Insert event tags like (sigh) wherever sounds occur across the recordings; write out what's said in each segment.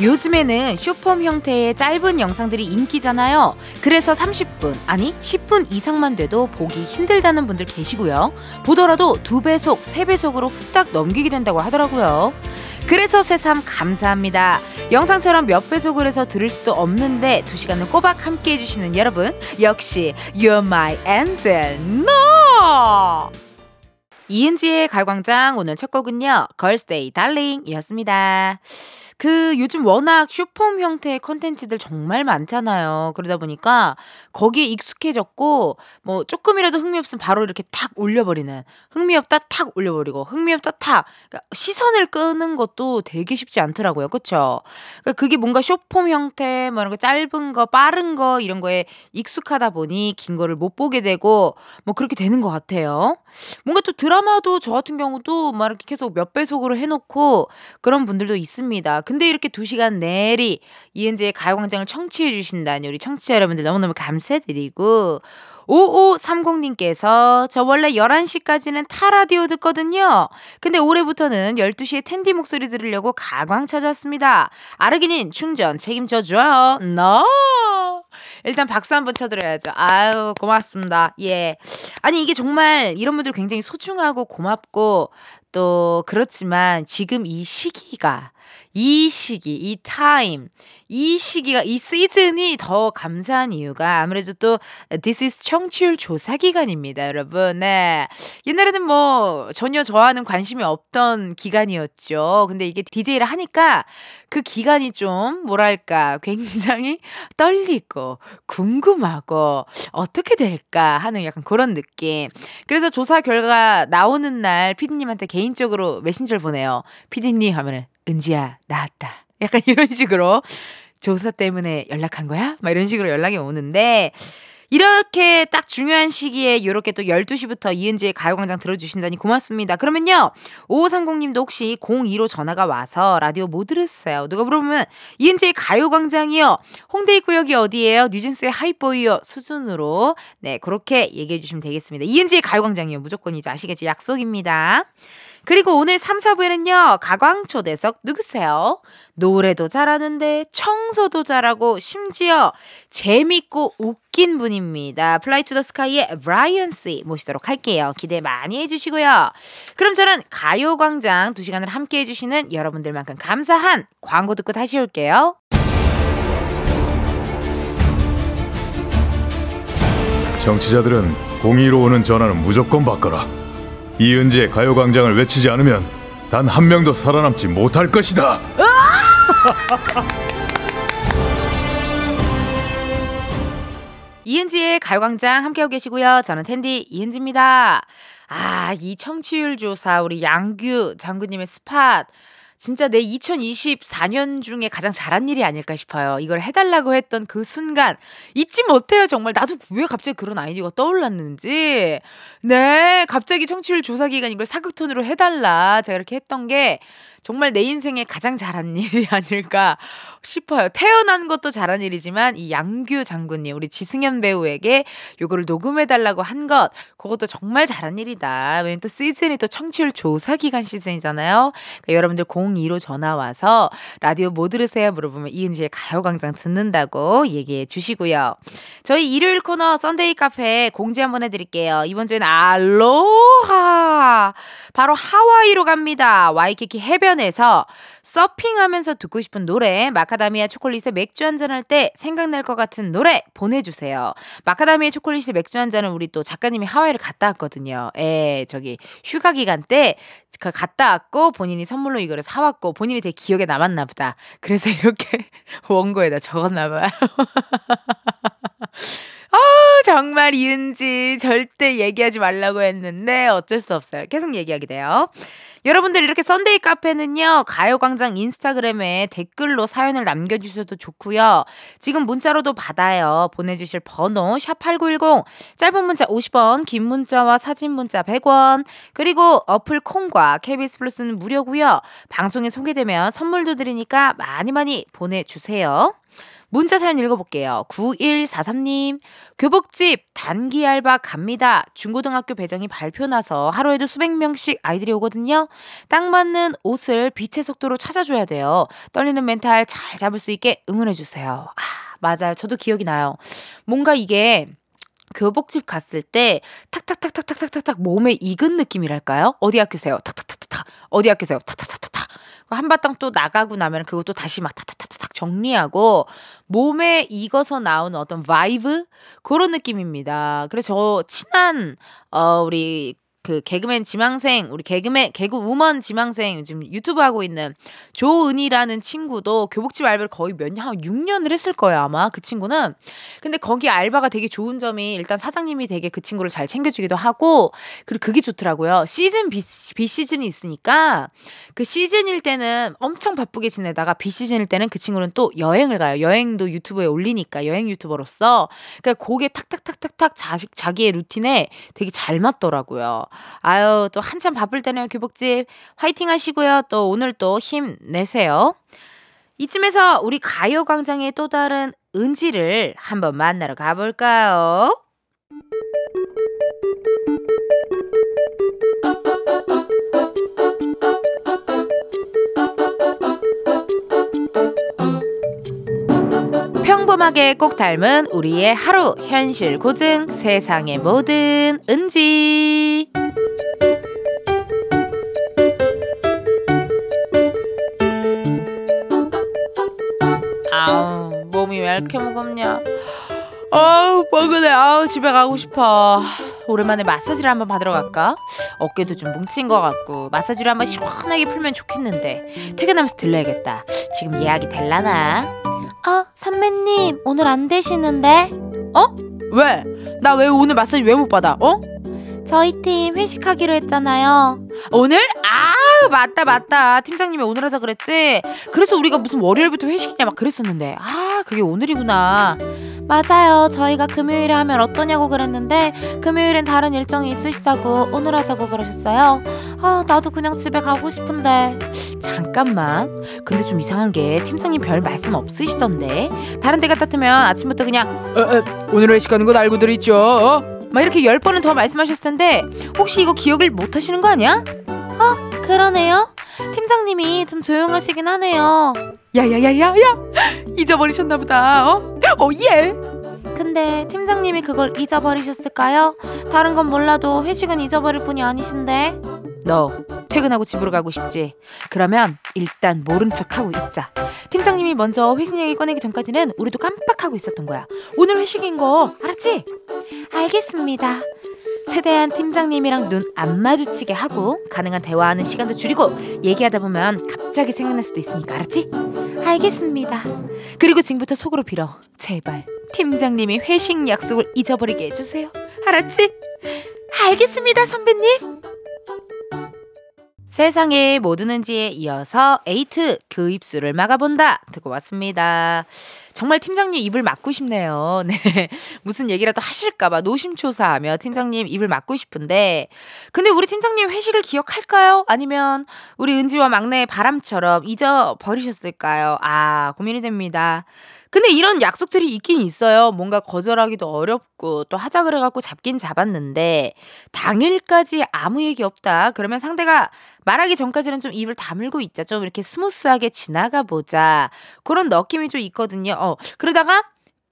요즘에는 쇼폼 형태의 짧은 영상들이 인기잖아요. 그래서 30분, 아니 10분 이상만 돼도 보기 힘들다는 분들 계시고요. 보더라도 두 배속, 세 배속으로 후딱 넘기게 된다고 하더라고요. 그래서 새삼 감사합니다. 영상처럼 몇 배속을 해서 들을 수도 없는데 두 시간을 꼬박 함께 해주시는 여러분, 역시 You're my angel, no! 이은지의 가광장 오늘 첫 곡은요, Girlsday Darling 이었습니다. 그 요즘 워낙 쇼폼 형태의 컨텐츠들 정말 많잖아요. 그러다 보니까 거기에 익숙해졌고 뭐 조금이라도 흥미 없으면 바로 이렇게 탁 올려버리는 흥미 없다 탁 올려버리고 흥미 없다 탁 그러니까 시선을 끄는 것도 되게 쉽지 않더라고요. 그쵸? 그러니까 그게 뭔가 쇼폼 형태 뭐 이런 거 짧은 거 빠른 거 이런 거에 익숙하다 보니 긴 거를 못 보게 되고 뭐 그렇게 되는 것 같아요. 뭔가 또 드라마도 저 같은 경우도 막 이렇게 계속 몇 배속으로 해놓고 그런 분들도 있습니다. 근데 이렇게 두 시간 내리 이은지의 가요광장을 청취해 주신다니 우리 청취자 여러분들 너무너무 감사드리고 5530님께서 저 원래 11시까지는 타라디오 듣거든요. 근데 올해부터는 12시에 텐디 목소리 들으려고 가광 찾았습니다. 아르기닌 충전 책임져 줘요. No! 일단 박수 한번 쳐드려야죠. 아유, 고맙습니다. 예. 아니, 이게 정말 이런 분들 굉장히 소중하고 고맙고 또 그렇지만 지금 이 시기가 이 시기, 이 타임, 이 시기가, 이 시즌이 더 감사한 이유가 아무래도 또 This is 청취율 조사 기간입니다, 여러분. 네. 옛날에는 뭐 전혀 저와는 관심이 없던 기간이었죠. 근데 이게 DJ를 하니까 그 기간이 좀 뭐랄까 굉장히 (laughs) 떨리고 궁금하고 어떻게 될까 하는 약간 그런 느낌. 그래서 조사 결과 나오는 날 피디님한테 개인적으로 메신저를 보내요. 피디님 하면은 은지야, 나왔다. 약간 이런 식으로 조사 때문에 연락한 거야? 막 이런 식으로 연락이 오는데, 이렇게 딱 중요한 시기에 이렇게 또 12시부터 이은지의 가요광장 들어주신다니 고맙습니다. 그러면요, 5530님도 혹시 02로 전화가 와서 라디오 못 들으세요? 누가 물어보면 이은지의 가요광장이요. 홍대 입구역이 어디예요? 뉴진스의 하이보이요. 수준으로. 네, 그렇게 얘기해 주시면 되겠습니다. 이은지의 가요광장이요. 무조건 이제 아시겠지? 약속입니다. 그리고 오늘 3, 4부에는요, 가광초대석 누구세요? 노래도 잘하는데, 청소도 잘하고, 심지어 재밌고 웃긴 분입니다. 플라이 투 더 스카이의 브라이언 씨 모시도록 할게요. 기대 많이 해주시고요. 그럼 저는 가요광장 2시간을 함께 해주시는 여러분들만큼 감사한 광고 듣고 다시 올게요. 정치자들은 공의로 오는 전화는 무조건 바꿔라. 이은지의 가요광장을 외치지 않으면 단 한 명도 살아남지 못할 것이다. (laughs) 이은지의 가요광장 함께하고 계시고요. 저는 텐디 이은지입니다. 아, 이 청취율 조사 우리 양규 장군님의 스팟. 진짜 내 2024년 중에 가장 잘한 일이 아닐까 싶어요. 이걸 해달라고 했던 그 순간 잊지 못해요. 정말 나도 왜 갑자기 그런 아이디어가 떠올랐는지. 네, 갑자기 청취율 조사 기간 이걸 사극톤으로 해달라. 제가 이렇게 했던 게 정말 내 인생에 가장 잘한 (laughs) 일이 아닐까 싶어요. 태어난 것도 잘한 일이지만 이 양규 장군님 우리 지승현 배우에게 요거를 녹음해 달라고 한 것 그것도 정말 잘한 일이다. 왜냐면 또 시즌이 또 청취율 조사 기간 시즌이잖아요. 그러니까 여러분들 02로 전화 와서 라디오 뭐 들으세요 물어보면 이은지의 가요광장 듣는다고 얘기해 주시고요. 저희 일요일 코너 썬데이 카페 공지 한번 해드릴게요. 이번 주에는 알로하 바로 하와이로 갑니다. 와이키키 해변에서 서핑하면서 듣고 싶은 노래 마카다미아 초콜릿에 맥주 한 잔 할 때 생각날 것 같은 노래 보내주세요. 마카다미아 초콜릿에 맥주 한 잔은 우리 또 작가님이 하와이를 갔다 왔거든요. 에 저기 휴가 기간 때 갔다 왔고 본인이 선물로 이거를 사왔고 본인이 되게 기억에 남았나 보다. 그래서 (laughs) 이렇게 원고에다 적었나 봐요. 아, 정말 이은지 절대 얘기하지 말라고 했는데 어쩔 수 없어요. 계속 얘기하게 돼요. 여러분들 이렇게 썬데이 카페는요. 가요광장 인스타그램에 댓글로 사연을 남겨주셔도 좋고요. 지금 문자로도 받아요. 보내주실 번호 샵8910 짧은 문자 50원 긴 문자와 사진 문자 100원 그리고 어플 콩과 KBS 플러스는 무료고요. 방송에 소개되면 선물도 드리니까 많이 많이 보내주세요. 문자 사연 읽어볼게요. 9143님, 교복집 단기 알바 갑니다. 중고등학교 배정이 발표 나서 하루에도 수백 명씩 아이들이 오거든요. 딱 맞는 옷을 빛의 속도로 찾아줘야 돼요. 떨리는 멘탈 잘 잡을 수 있게 응원해주세요. 아, 맞아요. 저도 기억이 나요. 뭔가 이게 교복집 갔을 때 탁탁탁탁탁탁탁 몸에 익은 느낌이랄까요? 어디 학교세요? 탁탁탁탁탁. 어디 학교세요? 탁탁탁탁탁. 한바탕 또 나가고 나면 그것도 다시 막 탁탁탁탁 정리하고 몸에 익어서 나오는 어떤 vibe 그런 느낌입니다. 그래서 저 친한 어 우리 그 개그맨 지망생 우리 개그맨 개그 우먼 지망생 지금 유튜브 하고 있는 조은이라는 친구도 교복집 알바를 거의 몇년한 6년을 했을 거예요 아마 그 친구는. 근데 거기 알바가 되게 좋은 점이 일단 사장님이 되게 그 친구를 잘 챙겨주기도 하고 그리고 그게 좋더라고요. 시즌 비, 비 시즌이 있으니까 그 시즌일 때는 엄청 바쁘게 지내다가 비 시즌일 때는 그 친구는 또 여행을 가요. 여행도 유튜브에 올리니까 여행 유튜버로서. 그러니까 그게 탁탁탁탁탁 자식 자기의 루틴에 되게 잘 맞더라고요. 아유, 또 한참 바쁠 때네요, 교복집. 화이팅 하시고요. 또 오늘 또 힘 내세요. 이쯤에서 우리 가요광장의 또 다른 은지를 한번 만나러 가볼까요? 평범하게 꼭 닮은 우리의 하루 현실 고증 세상의 모든 은지 이렇게 무겁냐? 아우 뻐근해 아우 집에 가고 싶어. 오랜만에 마사지를 한번 받으러 갈까? 어깨도 좀 뭉친 것 같고 마사지를 한번 시원하게 풀면 좋겠는데 퇴근하면서 들러야겠다. 지금 예약이 될라나? 어 선배님 오늘 안 되시는데? 어? 왜? 나 왜 오늘 마사지 왜 못 받아? 어? 저희 팀 회식하기로 했잖아요. 오늘? 아 맞다 맞다. 팀장님이 오늘 하자 그랬지? 그래서 우리가 무슨 월요일부터 회식이냐 막 그랬었는데. 아 그게 오늘이구나. 맞아요. 저희가 금요일에 하면 어떠냐고 그랬는데 금요일엔 다른 일정이 있으시다고 오늘 하자고 그러셨어요. 아 나도 그냥 집에 가고 싶은데. 잠깐만. 근데 좀 이상한 게 팀장님 별 말씀 없으시던데. 다른 데 같았으면 아침부터 그냥 어, 어, 오늘 회식하는 건 알고들 있죠. 어? 막 이렇게 열 번은 더 말씀하셨을 텐데 혹시 이거 기억을 못 하시는 거 아니야? 어 그러네요 팀장님이 좀 조용하시긴 하네요 야야야야야 잊어버리셨나 보다 어? 어 예. 근데 팀장님이 그걸 잊어버리셨을까요? 다른 건 몰라도 회식은 잊어버릴 분이 아니신데 너 퇴근하고 집으로 가고 싶지? 그러면 일단 모른 척하고 있자 팀장님이 먼저 회식 얘기 꺼내기 전까지는 우리도 깜빡하고 있었던 거야 오늘 회식인 거 알았지? 알겠습니다 최대한 팀장님이랑 눈 안 마주치게 하고 가능한 대화하는 시간도 줄이고 얘기하다 보면 갑자기 생각날 수도 있으니까 알았지? 알겠습니다. 그리고 지금부터 속으로 빌어. 제발 팀장님이 회식 약속을 잊어버리게 해주세요. 알았지? 알겠습니다, 선배님. 세상에 뭐 드는지에 이어서 에이트 그 입술을 막아본다 듣고 왔습니다. 정말 팀장님 입을 막고 싶네요. (laughs) 네. 무슨 얘기라도 하실까봐 노심초사하며 팀장님 입을 막고 싶은데, 근데 우리 팀장님 회식을 기억할까요? 아니면 우리 은지와 막내 바람처럼 잊어버리셨을까요? 아, 고민이 됩니다. 근데 이런 약속들이 있긴 있어요. 뭔가 거절하기도 어렵고 또 하자 그래갖고 잡긴 잡았는데 당일까지 아무 얘기 없다. 그러면 상대가 말하기 전까지는 좀 입을 다물고 있자. 좀 이렇게 스무스하게 지나가 보자. 그런 느낌이 좀 있거든요. 어, 그러다가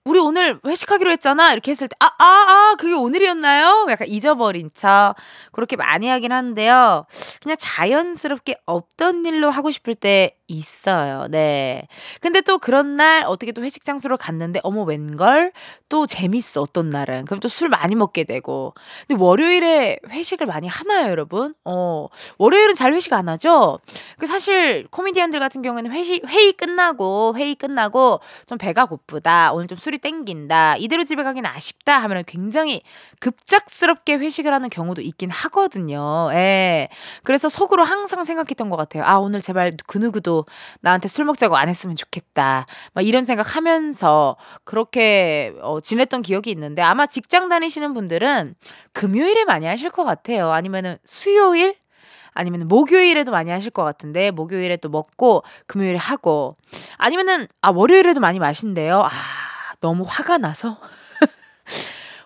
우리 오늘 회식하기로 했잖아. 이렇게 했을 때, 아, 아, 아, 그게 오늘이었나요? 약간 잊어버린 척. 그렇게 많이 하긴 하는데요. 그냥 자연스럽게 없던 일로 하고 싶을 때 있어요. 네. 근데 또 그런 날 어떻게 또 회식 장소로 갔는데 어머 웬걸 또 재밌어 어떤 날은 그럼 또 술 많이 먹게 되고 근데 월요일에 회식을 많이 하나요 여러분? 어 월요일은 잘 회식 안 하죠? 그 사실 코미디언들 같은 경우에는 회식 회의 끝나고 회의 끝나고 좀 배가 고프다 오늘 좀 술이 땡긴다 이대로 집에 가긴 아쉽다 하면 굉장히 급작스럽게 회식을 하는 경우도 있긴 하거든요. 예. 그래서 속으로 항상 생각했던 것 같아요. 아 오늘 제발 그 누구도 나한테 술 먹자고 안 했으면 좋겠다. 막 이런 생각하면서 그렇게 어, 지냈던 기억이 있는데 아마 직장 다니시는 분들은 금요일에 많이 하실 것 같아요. 아니면은 수요일? 아니면 목요일에도 많이 하실 것 같은데 목요일에 또 먹고 금요일에 하고 아니면은 아 월요일에도 많이 마신대요. 아 너무 화가 나서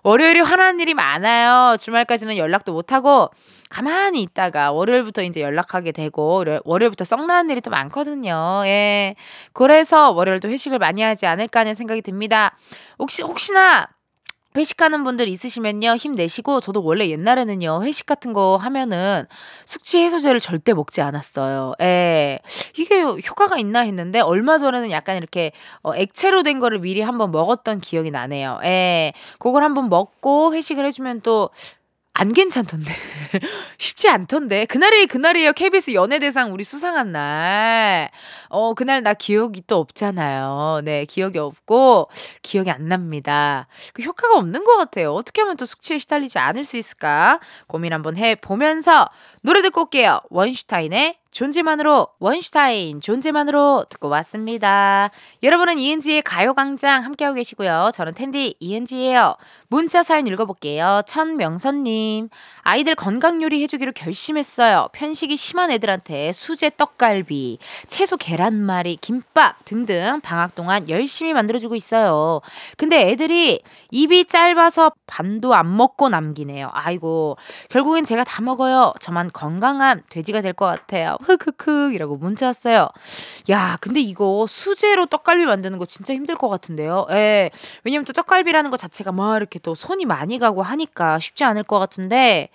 월요일에 화나는 일이 많아요. 주말까지는 연락도 못 하고 가만히 있다가 월요일부터 이제 연락하게 되고 월요일부터 썩나는 일이 또 많거든요. 예. 그래서 월요일도 회식을 많이 하지 않을까 하는 생각이 듭니다. 혹시 혹시나 회식하는 분들 있으시면요 힘내시고 저도 원래 옛날에는요 회식 같은 거 하면은 숙취 해소제를 절대 먹지 않았어요. 예. 이게 효과가 있나 했는데 얼마 전에는 약간 이렇게 어, 액체로 된 거를 미리 한번 먹었던 기억이 나네요. 예. 그걸 한번 먹고 회식을 해주면 또 안 괜찮던데. (laughs) 쉽지 않던데. 그날이 그날이에요. KBS 연예대상 우리 수상한 날. 어, 그날 나 기억이 또 없잖아요. 네, 기억이 없고, 기억이 안 납니다. 그 효과가 없는 것 같아요. 어떻게 하면 또 숙취에 시달리지 않을 수 있을까? 고민 한번 해보면서 노래 듣고 올게요. 원슈타인의 존재만으로 원슈타인 존재만으로 듣고 왔습니다. 여러분은 이은지의 가요광장 함께하고 계시고요. 저는 텐디 이은지예요. 문자 사연 읽어볼게요. 천명선님 아이들 건강 요리 해주기로 결심했어요. 편식이 심한 애들한테 수제 떡갈비, 채소 계란말이, 김밥 등등 방학 동안 열심히 만들어주고 있어요. 근데 애들이 입이 짧아서 반도 안 먹고 남기네요. 아이고 결국엔 제가 다 먹어요. 저만 건강한 돼지가 될 것 같아요. 흑흑흑이라고 문자 왔어요. 야, 근데 이거 수제로 떡갈비 만드는 거 진짜 힘들 것 같은데요. 예. 왜냐면 또 떡갈비라는 거 자체가 막 이렇게 또 손이 많이 가고 하니까 쉽지 않을 것 같은데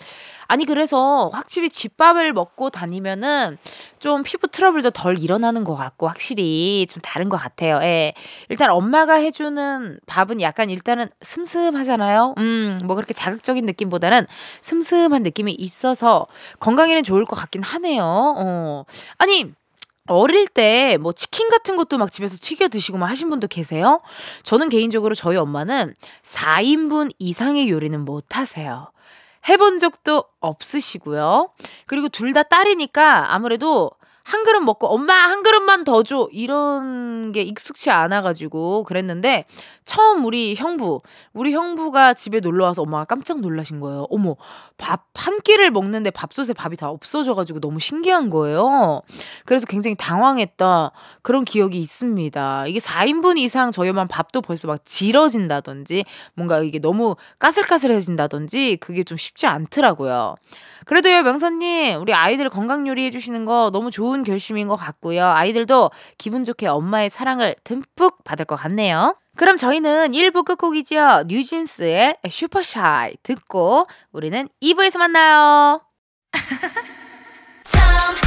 아니 그래서 확실히 집밥을 먹고 다니면은 좀 피부 트러블도 덜 일어나는 것 같고 확실히 좀 다른 것 같아요. 예. 일단 엄마가 해주는 밥은 약간 일단은 슴슴하잖아요. 음, 뭐 그렇게 자극적인 느낌보다는 슴슴한 느낌이 있어서 건강에는 좋을 것 같긴 하네요. 어. 아니, 어릴 때 뭐 치킨 같은 것도 막 집에서 튀겨 드시고 막 하신 분도 계세요? 저는 개인적으로 저희 엄마는 4인분 이상의 요리는 못 하세요. 해본 적도 없으시고요. 그리고 둘 다 딸이니까 아무래도 한 그릇 먹고 엄마 한 그릇만 더 줘. 이런 게 익숙치 않아가지고 그랬는데 처음 우리 형부, 우리 형부가 집에 놀러 와서 엄마가 깜짝 놀라신 거예요. 어머, 밥 한 끼를 먹는데 밥솥에 밥이 다 없어져가지고 너무 신기한 거예요. 그래서 굉장히 당황했다. 그런 기억이 있습니다. 이게 4인분 이상 저희 엄마 밥도 벌써 막 질어진다든지 뭔가 이게 너무 까슬까슬해진다든지 그게 좀 쉽지 않더라고요. 그래도요, 명선님, 우리 아이들 건강 요리 해 주시는 거 너무 좋은 결심인 것 같고요. 아이들도 기분 좋게 엄마의 사랑을 듬뿍 받을 것 같네요. 그럼 저희는 1부 끝곡이죠. 뉴진스의 슈퍼샤이 듣고 우리는 2부에서 만나요. (laughs)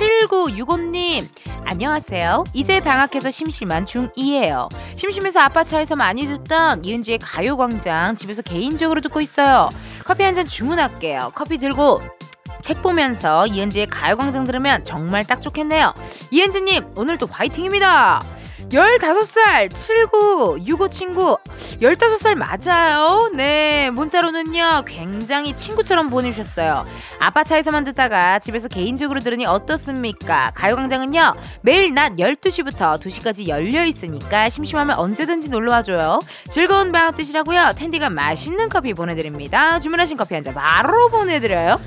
7965님, 안녕하세요. 이제 방학해서 심심한 중2예요. 심심해서 아빠 차에서 많이 듣던 이은지의 가요광장 집에서 개인적으로 듣고 있어요. 커피 한 잔 주문할게요. 커피 들고 책 보면서 이은지의 가요광장 들으면 정말 딱 좋겠네요. 이은지님, 오늘도 화이팅입니다. 15살 7965 친구 15살 맞아요. 네. 문자로는요. 굉장히 친구처럼 보내주셨어요. 아빠 차에서만 듣다가 집에서 개인적으로 들으니 어떻습니까? 가요광장은요. 매일 낮 12시부터 2시까지 열려 있으니까 심심하면 언제든지 놀러와줘요. 즐거운 방학 되시라고요. 텐디가 맛있는 커피 보내드립니다. 주문하신 커피 한 잔 바로 보내드려요.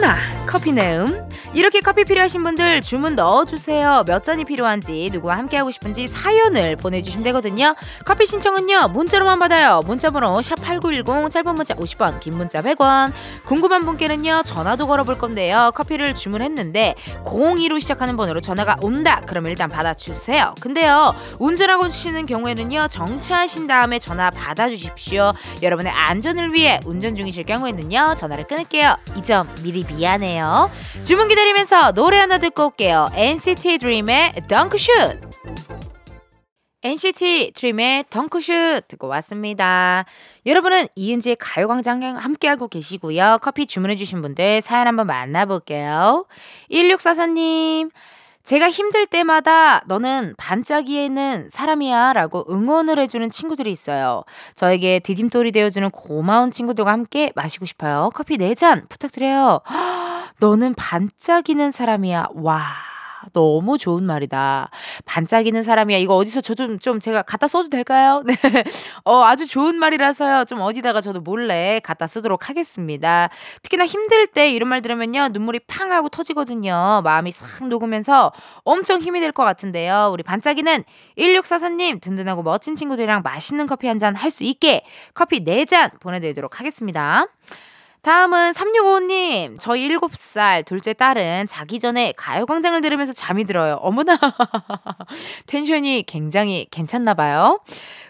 나 커피 내음 이렇게 커피 필요하신 분들 주문 넣어주세요. 몇 잔이 필요한지 누구와 함께하고 싶은지 사연을 보내주시면 되거든요. 커피 신청은요. 문자로만 받아요. 문자번호 샵8910 짧은 문자 50원 긴 문자 100원 궁금한 분께는요. 전화도 걸어볼 건데요. 커피를 주문했는데 02로 시작하는 번호로 전화가 온다. 그럼 일단 받아주세요. 근데요. 운전하고 계시는 경우에는요. 정차하신 다음에 전화 받아주십시오. 여러분의 안전을 위해 운전 중이실 경우에는요. 전화를 끊을게요. 이 점 미리 미안해요. 주문 기다리면서 노래 하나 듣고 올게요. NCT 드림의 덩크슛. NCT 드림의 덩크슛 듣고 왔습니다. 여러분은 이은지의 가요광장 함께하고 계시고요. 커피 주문해주신 분들 사연 한번 만나볼게요. 1644님, 제가 힘들 때마다 너는 반짝이에는 사람이야 라고 응원을 해주는 친구들이 있어요. 저에게 디딤돌이 되어주는 고마운 친구들과 함께 마시고 싶어요. 커피 4잔 부탁드려요. (gasps) 너는 반짝이는 사람이야. 와. 너무 좋은 말이다. 반짝이는 사람이야. 이거 어디서 저좀좀 제가 갖다 써도 될까요? (laughs) 네. 어, 아주 좋은 말이라서요. 좀 어디다가 저도 몰래 갖다 쓰도록 하겠습니다. 특히나 힘들 때 이런 말 들으면요. 눈물이 팡 하고 터지거든요. 마음이 싹 녹으면서 엄청 힘이 될 것 같은데요. 우리 반짝이는 1644님 든든하고 멋진 친구들이랑 맛있는 커피 한 잔 할 수 있게 커피 4잔 보내드리도록 하겠습니다. 다음은 3655님. 저희 7살 둘째 딸은 자기 전에 가요광장을 들으면서 잠이 들어요. 어머나. (laughs) 텐션이 굉장히 괜찮나 봐요.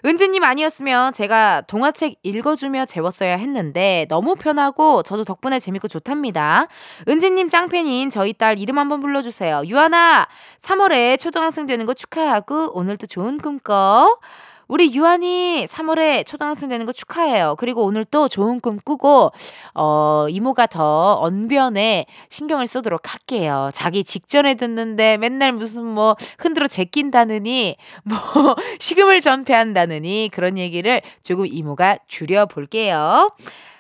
은지님 아니었으면 제가 동화책 읽어주며 재웠어야 했는데 너무 편하고 저도 덕분에 재밌고 좋답니다. 은지님 짱팬인 저희 딸 이름 한번 불러주세요. 유하나 3월에 초등학생 되는 거 축하하고 오늘도 좋은 꿈 꿔. 우리 유한이 3월에 초등학생 되는 거 축하해요. 그리고 오늘 또 좋은 꿈 꾸고, 어, 이모가 더 언변에 신경을 쓰도록 할게요. 자기 직전에 듣는데 맨날 무슨 뭐 흔들어 제낀다느니, (laughs) 뭐 식음을 전폐한다느니 그런 얘기를 조금 이모가 줄여볼게요.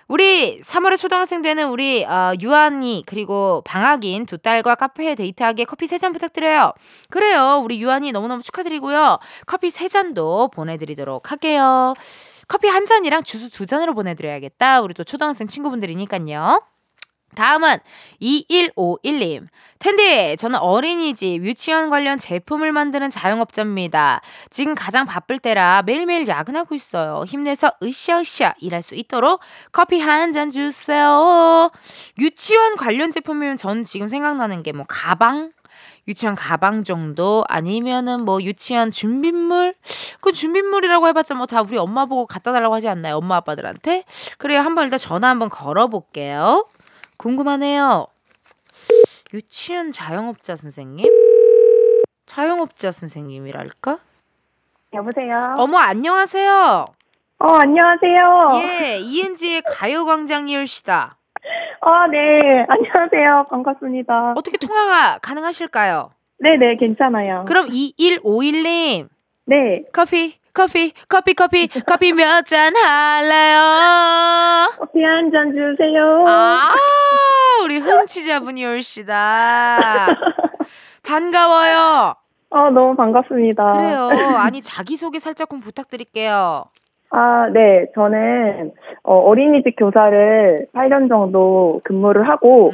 우리 3월에 초등학생 되는 우리 어, 유한이 그리고 방학인 두 딸과 카페에 데이트하기에 커피 세 잔 부탁드려요. 그래요. 우리 유한이 너무너무 축하드리고요. 커피 세 잔도 보내드리도록 할게요. 커피 한 잔이랑 주스 두 잔으로 보내드려야겠다. 우리 또 초등학생 친구분들이니까요. 다음은 2151님. 텐디, 저는 어린이집, 유치원 관련 제품을 만드는 자영업자입니다. 지금 가장 바쁠 때라 매일매일 야근하고 있어요. 힘내서 으쌰으쌰 일할 수 있도록 커피 한 잔 주세요. 유치원 관련 제품이면 전 지금 생각나는 게 뭐 가방? 유치원 가방 정도 아니면은 뭐 유치원 준비물 그 준비물이라고 해봤자 뭐 다 우리 엄마 보고 갖다 달라고 하지 않나요 엄마 아빠들한테 그래요 한번 일단 전화 한번 걸어볼게요 궁금하네요. 유치원 자영업자 선생님? 자영업자 선생님이랄까? 여보세요. 어머 안녕하세요. 어 안녕하세요. 예, 이은지의 가요광장이올시다. 아 네, 안녕하세요. 반갑습니다. 어떻게 통화가 가능하실까요? 네네, 괜찮아요. 그럼 2151님. 네. 커피, 커피, 커피, 커피, 커피 몇 잔 할래요? 커피 한 잔 주세요. 아, 우리 흥치자분이 올시다. 반가워요. 어, 너무 반갑습니다. 그래요. 아니, 자기소개 살짝 좀 부탁드릴게요. 아, 네. 저는 어, 린이집 교사를 8년 정도 근무를 하고.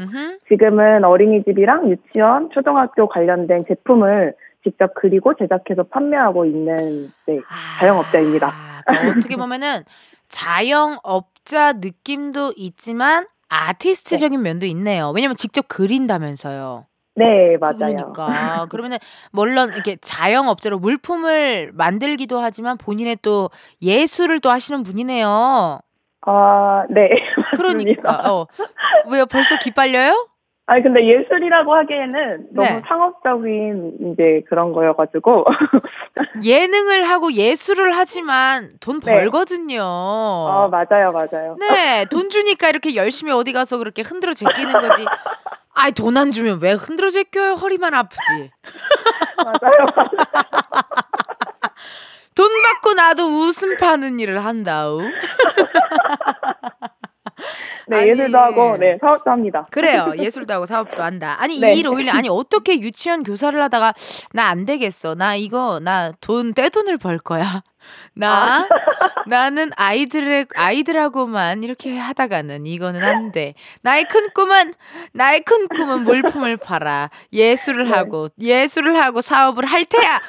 지금은 어린이집이랑 유치원, 초등학교 관련된 제품을 직접 그리고 제작해서 판매하고 있는 네, 아, 자영업자입니다. 그러니까 어떻게 보면은 자영업자 느낌도 있지만 아티스트적인 면도 있네요. 왜냐면 직접 그린다면서요. 네, 맞아요. 그러니까 그러면은 물론 이렇게 자영업자로 물품을 만들기도 하지만 본인의 또 예술을 또 하시는 분이네요. 아, 네. (laughs) 그러니까. 어. 왜요? 벌써 기빨려요? 아니 근데 예술이라고 하기에는 너무 네. 상업적인 이제 그런 거여가지고 (laughs) 예능을 하고 예술을 하지만 돈 네. 벌거든요. 아 맞아요 맞아요 네, 돈 주니까 이렇게 열심히 어디 가서 그렇게 흔들어 제끼는 거지. 아이 돈 안 주면 왜 흔들어 제껴요? 허리만 아프지. 맞아요. (laughs) 돈 받고 나도 웃음 파는 일을 한다우. (laughs) 네, 아니. 예술도 하고, 네, 사업도 합니다. 그래요. 예술도 하고 사업도 한다. 아니 네. 이일 오일래 아니 어떻게 유치원 교사를 하다가 나 안 되겠어. 나 이거 나 돈 떼돈을 벌 거야. 나 (laughs) 나는 아이들의 아이들하고만 이렇게 하다가는 이거는 안 돼. 나의 큰 꿈은 나의 큰 꿈은 물품을 팔아 예술을 네. 하고 예술을 하고 사업을 할 테야.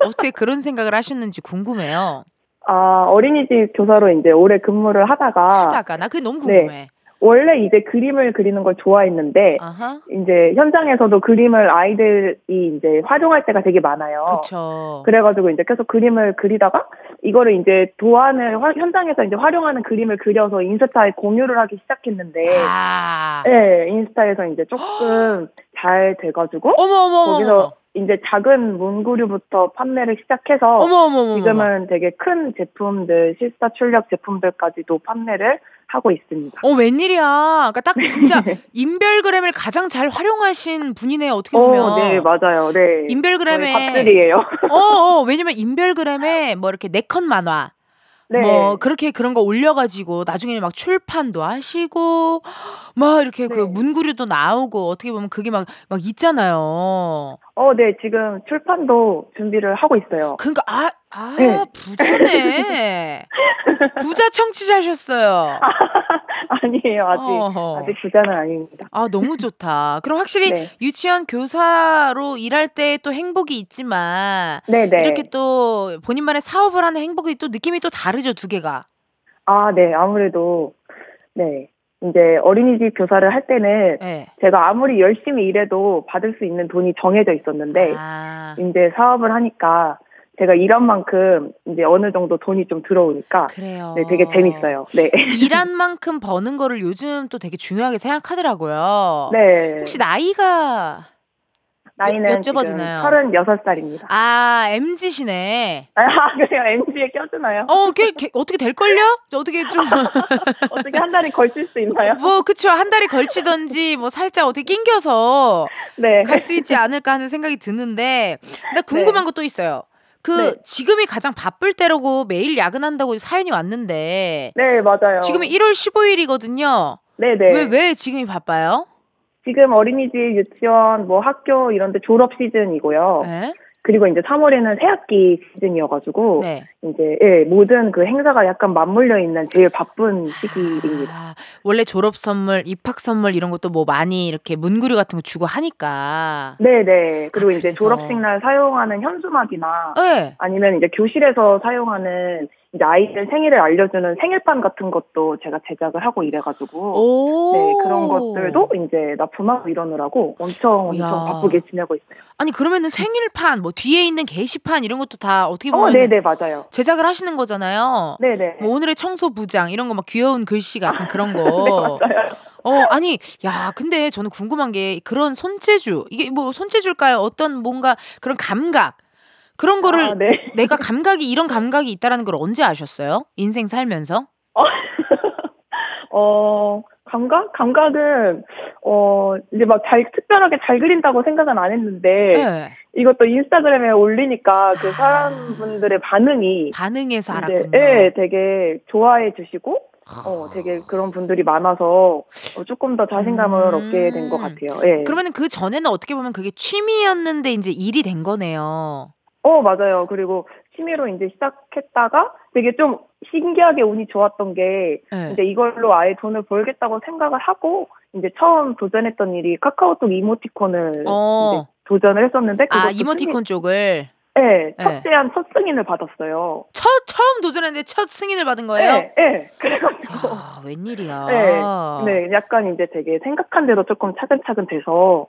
어떻게 그런 생각을 하셨는지 궁금해요. 아, 어린이집 교사로 이제 오래 근무를 하다가, 하다가 나 그게 너무 네. 궁금해. 원래 이제 그림을 그리는 걸 좋아했는데, 아하. 이제 현장에서도 그림을 아이들이 이제 활용할 때가 되게 많아요. 그쵸. 그래가지고 이제 계속 그림을 그리다가 이거를 이제 도안을 화- 현장에서 이제 활용하는 그림을 그려서 인스타에 공유를 하기 시작했는데, 아. 네, 인스타에서 이제 조금 (gasps) 잘 돼가지고 어머 어머 어머. 거기서 이제 작은 문구류부터 판매를 시작해서 어머 어머 어머. 지금은 되게 큰 제품들, 실사 출력 제품들까지도 판매를 하고 있습니다. 어 웬일이야. 그러니까 딱 진짜 (laughs) 네. 인별그램을 가장 잘 활용하신 분이네요. 어떻게 보면. 어, 네, 맞아요. 네. 인별그램에 밥들이에요. 어, 어, 왜냐면 인별그램에 뭐 이렇게 네컷 만화 네. 뭐 그렇게 그런 거 올려가지고 나중에는 막 출판도 하시고 막 이렇게 그 네. 문구류도 나오고 어떻게 보면 그게 막 막 있잖아요. 어, 네, 지금 출판도 준비를 하고 있어요. 그러니까 아, 아 네. 부자네. (laughs) 부자 청취자셨어요. (laughs) 아니에요, 아직. 어허. 아직 부자는 아닙니다. 아 너무 좋다. 그럼 확실히 네. 유치원 교사로 일할 때 또 행복이 있지만 네네. 이렇게 또 본인만의 사업을 하는 행복이 또 느낌이 또 다르죠 두 개가. 아, 네, 아무래도, 네. 이제 어린이집 교사를 할 때는 네. 제가 아무리 열심히 일해도 받을 수 있는 돈이 정해져 있었는데, 아, 이제 사업을 하니까 제가 일한 만큼 이제 어느 정도 돈이 좀 들어오니까, 그래요. 네, 되게 재밌어요. 네. (laughs) 일한 만큼 버는 거를 요즘 또 되게 중요하게 생각하더라고요. 네. 혹시 나이가 나이는 여쭤봐도 되나요? 36살입니다. 아 MZ시네. 아, 그래요? MG에 껴주나요? 어, 걔, 걔 어떻게 될 걸요? 어떻게 좀 (laughs) 어떻게 한 달이 걸칠 수 있나요? 뭐 그쵸 한 달이 걸치던지 뭐 살짝 어떻게 낑겨서 네. 갈 수 있지 않을까 하는 생각이 드는데 근데 궁금한 것도 있어요. 그 네. 지금이 가장 바쁠 때라고 매일 야근한다고 사연이 왔는데 네, 맞아요. 지금이 1월 15일이거든요. 네네. 왜 왜 지금이 바빠요? 지금 어린이집, 유치원, 뭐 학교 이런 데 졸업 시즌이고요. 네. 그리고 이제 3월에는 새학기 시즌이어가지고 네. 이제 예, 모든 그 행사가 약간 맞물려 있는 제일 바쁜 시기입니다. 아, 원래 졸업 선물, 입학 선물 이런 것도 뭐 많이 이렇게 문구류 같은 거 주고 하니까. 네네. 그리고 아, 이제. 졸업식 날 사용하는 현수막이나 네. 아니면 이제 교실에서 사용하는 이제 아이들 생일을 알려주는 생일판 같은 것도 제가 제작을 하고 이래가지고 오. 네 그런 것들도 이제 납품하고 이러느라고 엄청 엄청 야. 바쁘게 지내고 있어요. 아니 그러면은 생일판 뭐 뒤에 있는 게시판 이런 것도 다 어떻게 어, 보면 네네 맞아요. 제작을 하시는 거잖아요. 네네. 뭐 오늘의 청소 부장 이런 거 막 귀여운 글씨 같은 그런 (laughs) 거. 네 맞아요. 어 아니 야 근데 저는 궁금한 게 그런 손재주 이게 뭐 손재주일까요? 어떤 뭔가 그런 감각 그런 거를 아, 네. (laughs) 내가 감각이 이런 감각이 있다라는 걸 언제 아셨어요? 인생 살면서? 어, (laughs) 감각? 감각은, 어, 이제 막 잘, 특별하게 잘 그린다고 생각은 안 했는데, 네. 이것도 인스타그램에 올리니까 그 아. 사람분들의 반응이, 반응해서 이제, 알았군요. 예, 되게 좋아해 주시고, 어, 되게 그런 분들이 많아서 어, 조금 더 자신감을 음. 얻게 된 것 같아요. 예. 그러면은 그 전에는 어떻게 보면 그게 취미였는데 이제 일이 된 거네요. 어, 맞아요. 그리고 취미로 이제 시작했다가 되게 좀 신기하게 운이 좋았던 게, 네. 이제 이걸로 아예 돈을 벌겠다고 생각을 하고 이제 처음 도전했던 일이 카카오톡 이모티콘을 어. 도전을 했었는데 아 이모티콘 쪽을 승인, 네, 첫 네. 제안 첫 승인을 받았어요. 첫 처음 도전했는데 첫 승인을 받은 거예요? 네, 네. 그래가지고 야, 웬일이야. 네, 네, 약간 이제 되게 생각한 대로 조금 차근차근 돼서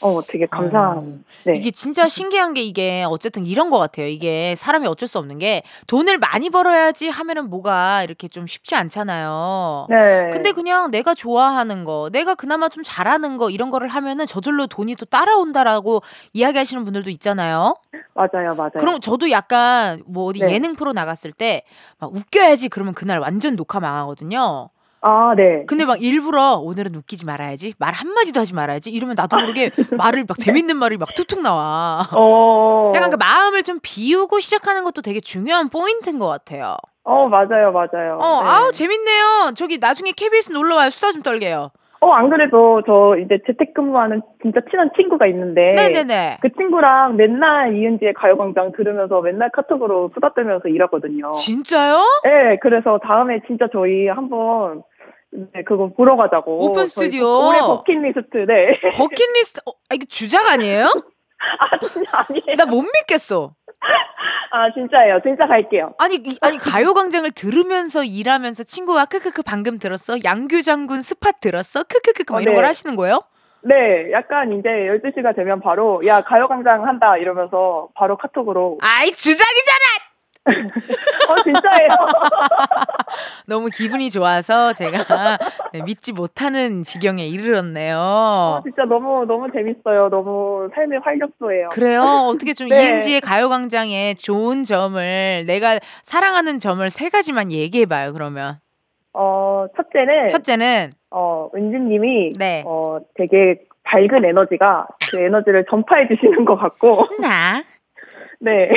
어 되게 감사한. 네. 이게 진짜 신기한 게 이게 어쨌든 이런 것 같아요. 이게 사람이 어쩔 수 없는 게 돈을 많이 벌어야지 하면은 뭐가 이렇게 좀 쉽지 않잖아요. 네. 근데 그냥 내가 좋아하는 거, 내가 그나마 좀 잘하는 거 이런 거를 하면은 저절로 돈이 또 따라온다라고 이야기하시는 분들도 있잖아요. 맞아요, 맞아요. 그럼 저도 약간 뭐 어디 네. 예능 프로 나갔을 때 막 웃겨야지 그러면 그날 완전 녹화 망하거든요. 아, 네. 근데 막 일부러 오늘은 웃기지 말아야지. 말 한마디도 하지 말아야지. 이러면 나도 모르게 (laughs) 말을 막 재밌는 말이 막 툭툭 나와. 어. 약간 그 마음을 좀 비우고 시작하는 것도 되게 중요한 포인트인 것 같아요. 어, 맞아요, 맞아요. 어, 네. 아우, 재밌네요. 저기 나중에 KBS 놀러 와요. 수다 좀 떨게요. 어, 안 그래도 저 이제 재택근무하는 진짜 친한 친구가 있는데. 네네네. 그 친구랑 맨날 이은지의 가요광장 들으면서 맨날 카톡으로 수다 떨면서 일하거든요. 진짜요? 네, 그래서 다음에 진짜 저희 한번 네, 그거 보러 가자고. 오픈 스튜디오. 올해 버킷리스트, 네. 버킷리스트, 어, 아, 이거 주작 아니에요? (laughs) 아, 진짜 아니에요. 나 못 믿겠어. (laughs) 아, 진짜예요. 진짜 갈게요. 아니, 이- 아니, 가요광장을 들으면서 일하면서 친구가 크크크 방금 들었어? 양규 장군 스팟 들었어? 크크크크 막 어, 이런 네. 걸 하시는 거예요? 네, 약간 이제 12시가 되면 바로, 야, 가요광장 한다, 이러면서 바로 카톡으로. 아이, 주작이잖아! 어, 진짜예요. (laughs) 너무 기분이 좋아서 제가 네, 믿지 못하는 지경에 이르렀네요. 어, 진짜 너무, 너무 재밌어요. 너무 삶의 활력소예요. 그래요? 어떻게 좀 (laughs) 네. 이은지의 가요광장의 좋은 점을 내가 사랑하는 점을 세 가지만 얘기해봐요. 그러면 어, 첫째는, 첫째는 어, 은지님이, 네. 어, 되게 밝은 에너지가 그 에너지를 전파해 주시는 것 같고, 나 (laughs) 네.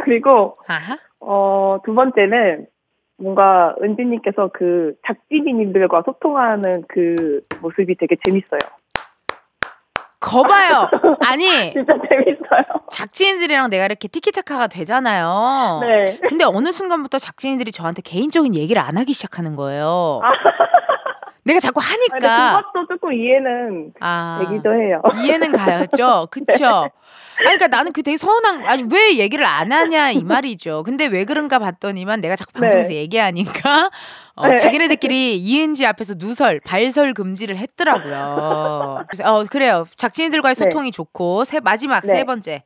그리고, 아하 어, 두 번째는, 뭔가 은지님께서 그 작지기님들과 소통하는 그 모습이 되게 재밌어요. 거봐요. (laughs) 아니 진짜 재밌어요. 작지인들이랑 내가 이렇게 티키타카가 되잖아요. 네. 근데 어느 순간부터 작지인들이 저한테 개인적인 얘기를 안 하기 시작하는 거예요. 내가 자꾸 아. 하니까 그것도 조금 이해는 아, 되기도 해요. 이해는 가야죠. (laughs) 그쵸? 아니, 그러니까 나는 그 되게 서운한, 아니, 왜 얘기를 안 하냐, 이 말이죠. 근데 왜 그런가 봤더니만 내가 자꾸 방송에서 네. 얘기하니까, 어, 네. 자기네들끼리 이은지 앞에서 누설, 발설 금지를 했더라고요. 그래서, 어, 그래요. 작진이들과의 네. 소통이 좋고, 세, 마지막 네. 세 번째.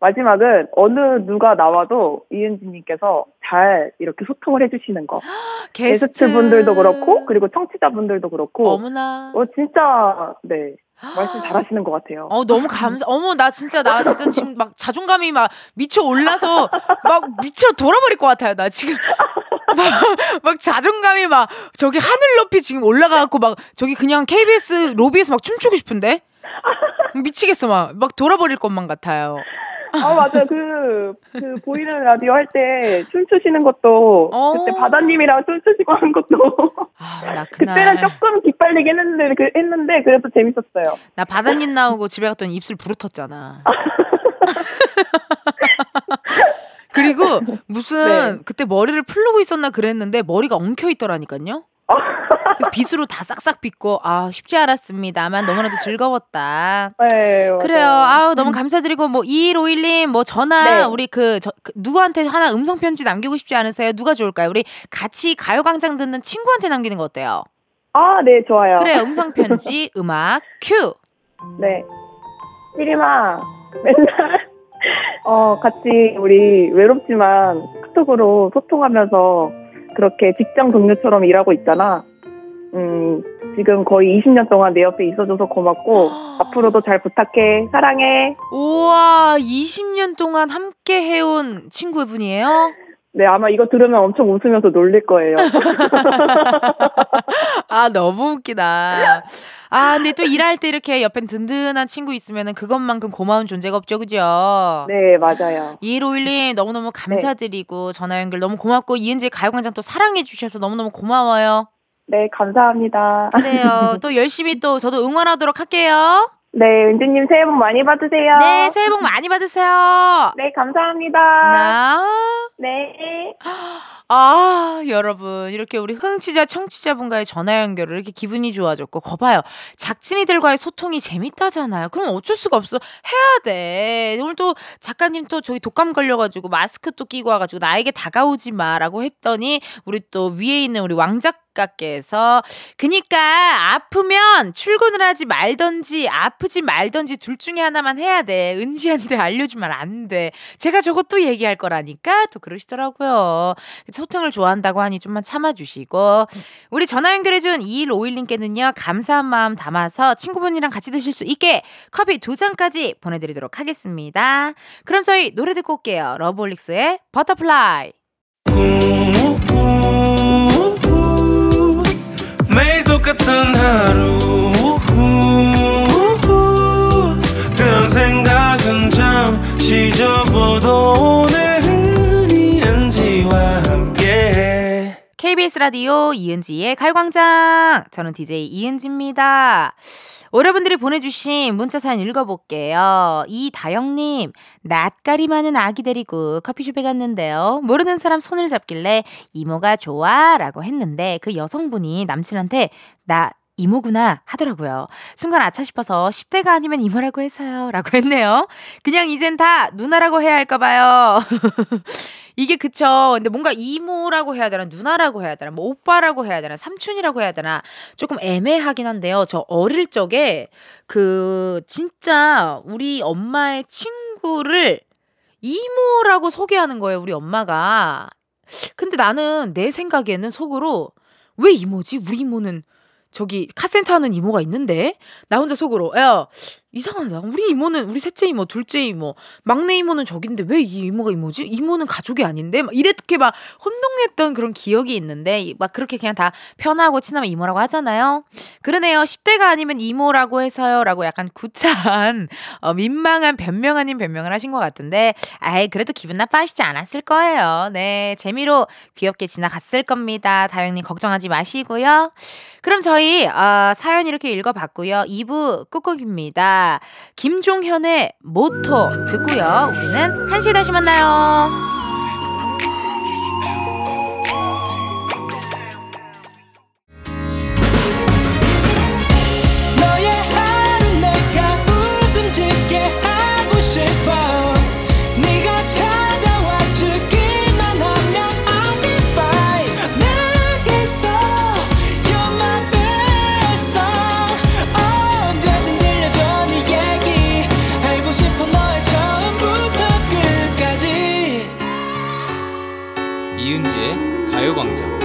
마지막은 어느 누가 나와도 이은지님께서 잘 이렇게 소통을 해주시는 거. (gasps) 게스트 분들도 그렇고, 그리고 청취자분들도 그렇고. 어머나. 어, 진짜, 네. (gasps) 말씀 잘하시는 것 같아요. 어 너무 감사. 어머 나 진짜 나 진짜 지금 막 자존감이 막 미쳐 올라서 막 미쳐 돌아버릴 것 같아요. 나 지금 (laughs) 막, 막 자존감이 막 저기 하늘 높이 지금 올라가갖고 막 저기 그냥 KBS 로비에서 막 춤추고 싶은데 미치겠어 막 막 돌아버릴 것만 같아요. 아, 맞아요. 그, 그, 보이는 라디오 할 때 춤추시는 것도, 어. 그때 바다님이랑 춤추시고 한 것도, 아 나 그때는 조금 기빨리게 했는데, 그, 했는데, 그래도 재밌었어요. 나 바다님 나오고 집에 갔더니 입술 부르텄잖아. (laughs) 그리고 무슨 네. 그때 머리를 풀르고 있었나 그랬는데 머리가 엉켜 있더라니까요. 그래서 (laughs) 빗으로 다 싹싹 빗고 아 쉽지 않았습니다만 너무나도 즐거웠다. 네. 그래요. 아우 너무 감사드리고 뭐 2151님 뭐 전화 네. 우리 그, 저, 그 누구한테 하나 음성 편지 남기고 싶지 않으세요? 누가 좋을까요? 우리 같이 가요광장 듣는 친구한테 남기는 거 어때요? 아, 네, 좋아요. 그래 음성 편지 (laughs) 음악 큐. 네. 시리마, 맨날, 어, 같이 우리 외롭지만 카톡으로 소통하면서 그렇게 직장 동료처럼 일하고 있잖아. 음, 지금 거의 20년 동안 내 옆에 있어줘서 고맙고, (gasps) 앞으로도 잘 부탁해. 사랑해. 우와 20년 동안 함께 해온 친구분이에요? 네, 아마 이거 들으면 엄청 웃으면서 놀릴 거예요. (laughs) 아 너무 웃기다. 아 근데 또 일할 때 이렇게 옆엔 든든한 친구 있으면 그것만큼 고마운 존재가 없죠 그죠? 네, 맞아요. 2151님 너무너무 감사드리고 전화 연결 너무 고맙고 이은지 가요광장 또 사랑해 주셔서 너무너무 고마워요. 네, 감사합니다. 그래요. 또 열심히 또 저도 응원하도록 할게요. 네, 은지님 새해 복 많이 받으세요. 네, 새해 복 많이 받으세요. 네, 감사합니다. 나. 네. (gasps) 아, 여러분. 이렇게 우리 흥취자, 청취자분과의 전화 연결을 이렇게 기분이 좋아졌고, 거봐요. 작진이들과의 소통이 재밌다잖아요. 그럼 어쩔 수가 없어. 해야 돼. 오늘 또 작가님 또 저기 독감 걸려가지고 마스크 또 끼고 와가지고 나에게 다가오지 마. 라고 했더니, 우리 또 위에 있는 우리 왕작 가께서, 그니까 아프면 출근을 하지 말던지, 아프지 말던지 둘 중에 하나만 해야 돼. 은지한테 알려주면 안 돼. 제가 저것도 얘기할 거라니까 또 그러시더라고요. 소통을 좋아한다고 하니 좀만 참아주시고 우리 전화 연결해준 2151님께는요 감사한 마음 담아서 친구분이랑 같이 드실 수 있게 커피 두 잔까지 보내드리도록 하겠습니다. 그럼 저희 노래 듣고 올게요. 러브홀릭스의 Butterfly. 똑같은 하루 그런 생각은 잠시 접어도 오늘은 이은지와 함께 KBS 라디오 이은지의 가요광장. 저는 DJ 이은지입니다. 여러분들이 보내주신 문자 사연 읽어볼게요. 이다영님, 낯가리 많은 아기 데리고 커피숍에 갔는데요. 모르는 사람 손을 잡길래 이모가 좋아 라고 했는데 그 여성분이 남친한테 나 이모구나 하더라고요. 순간 아차 싶어서 10대가 아니면 이모라고 해서요. 라고 했네요. 그냥 이젠 다 누나라고 해야 할까봐요. (laughs) 이게 그쵸. 근데 뭔가 이모라고 해야 되나, 누나라고 해야 되나, 뭐 오빠라고 해야 되나, 삼촌이라고 해야 되나, 조금 애매하긴 한데요. 저 어릴 적에 그, 진짜 우리 엄마의 친구를 이모라고 소개하는 거예요, 우리 엄마가. 근데 나는 내 생각에는 속으로 왜 이모지? 우리 이모는 저기 카센터 하는 이모가 있는데 나 혼자 속으로 야 이상하다. 우리 이모는 우리 셋째 이모 둘째 이모. 막내 이모는 저긴데 왜 이 이모가 이모지? 이모는 가족이 아닌데? 막 이렇게 막 혼동했던 그런 기억이 있는데 막 그렇게 그냥 다 편하고 친하면 이모라고 하잖아요. 그러네요. 10대가 아니면 이모라고 해서요라고 약간 구차한 (laughs) 어, 민망한 변명 아닌 변명을 하신 것 같은데 아이 그래도 기분 나빠하시지 않았을 거예요. 네 재미로 귀엽게 지나갔을 겁니다. 다영님 걱정하지 마시고요. 그럼 저희 어, 사연 이렇게 읽어봤고요. 2부 끝곡입니다. 김종현의 모토 듣고요. 우리는 1시에 다시 만나요. 가요광장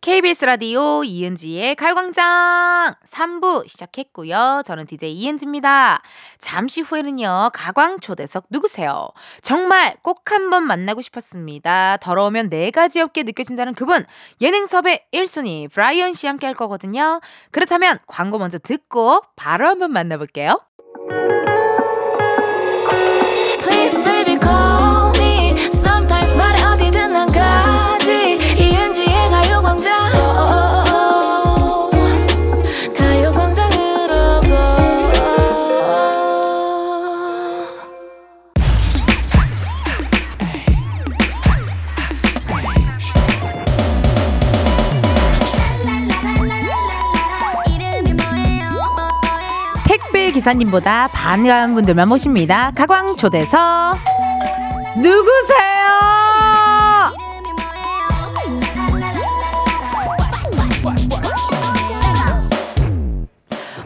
KBS 라디오 이은지의 가요광장 3부 시작했고요. 저는 DJ 이은지입니다. 잠시 후에는요. 가광 초대석 누구세요? 정말 꼭 한번 만나고 싶었습니다. 더러우면 네 가지 없게 느껴진다는 그분 예능 섭외 1순위 브라이언 씨 함께 할 거거든요. 그렇다면 광고 먼저 듣고 바로 한번 만나볼게요. Please baby 기사님보다 반가운 분들만 모십니다. 가광 초대석 누구세요?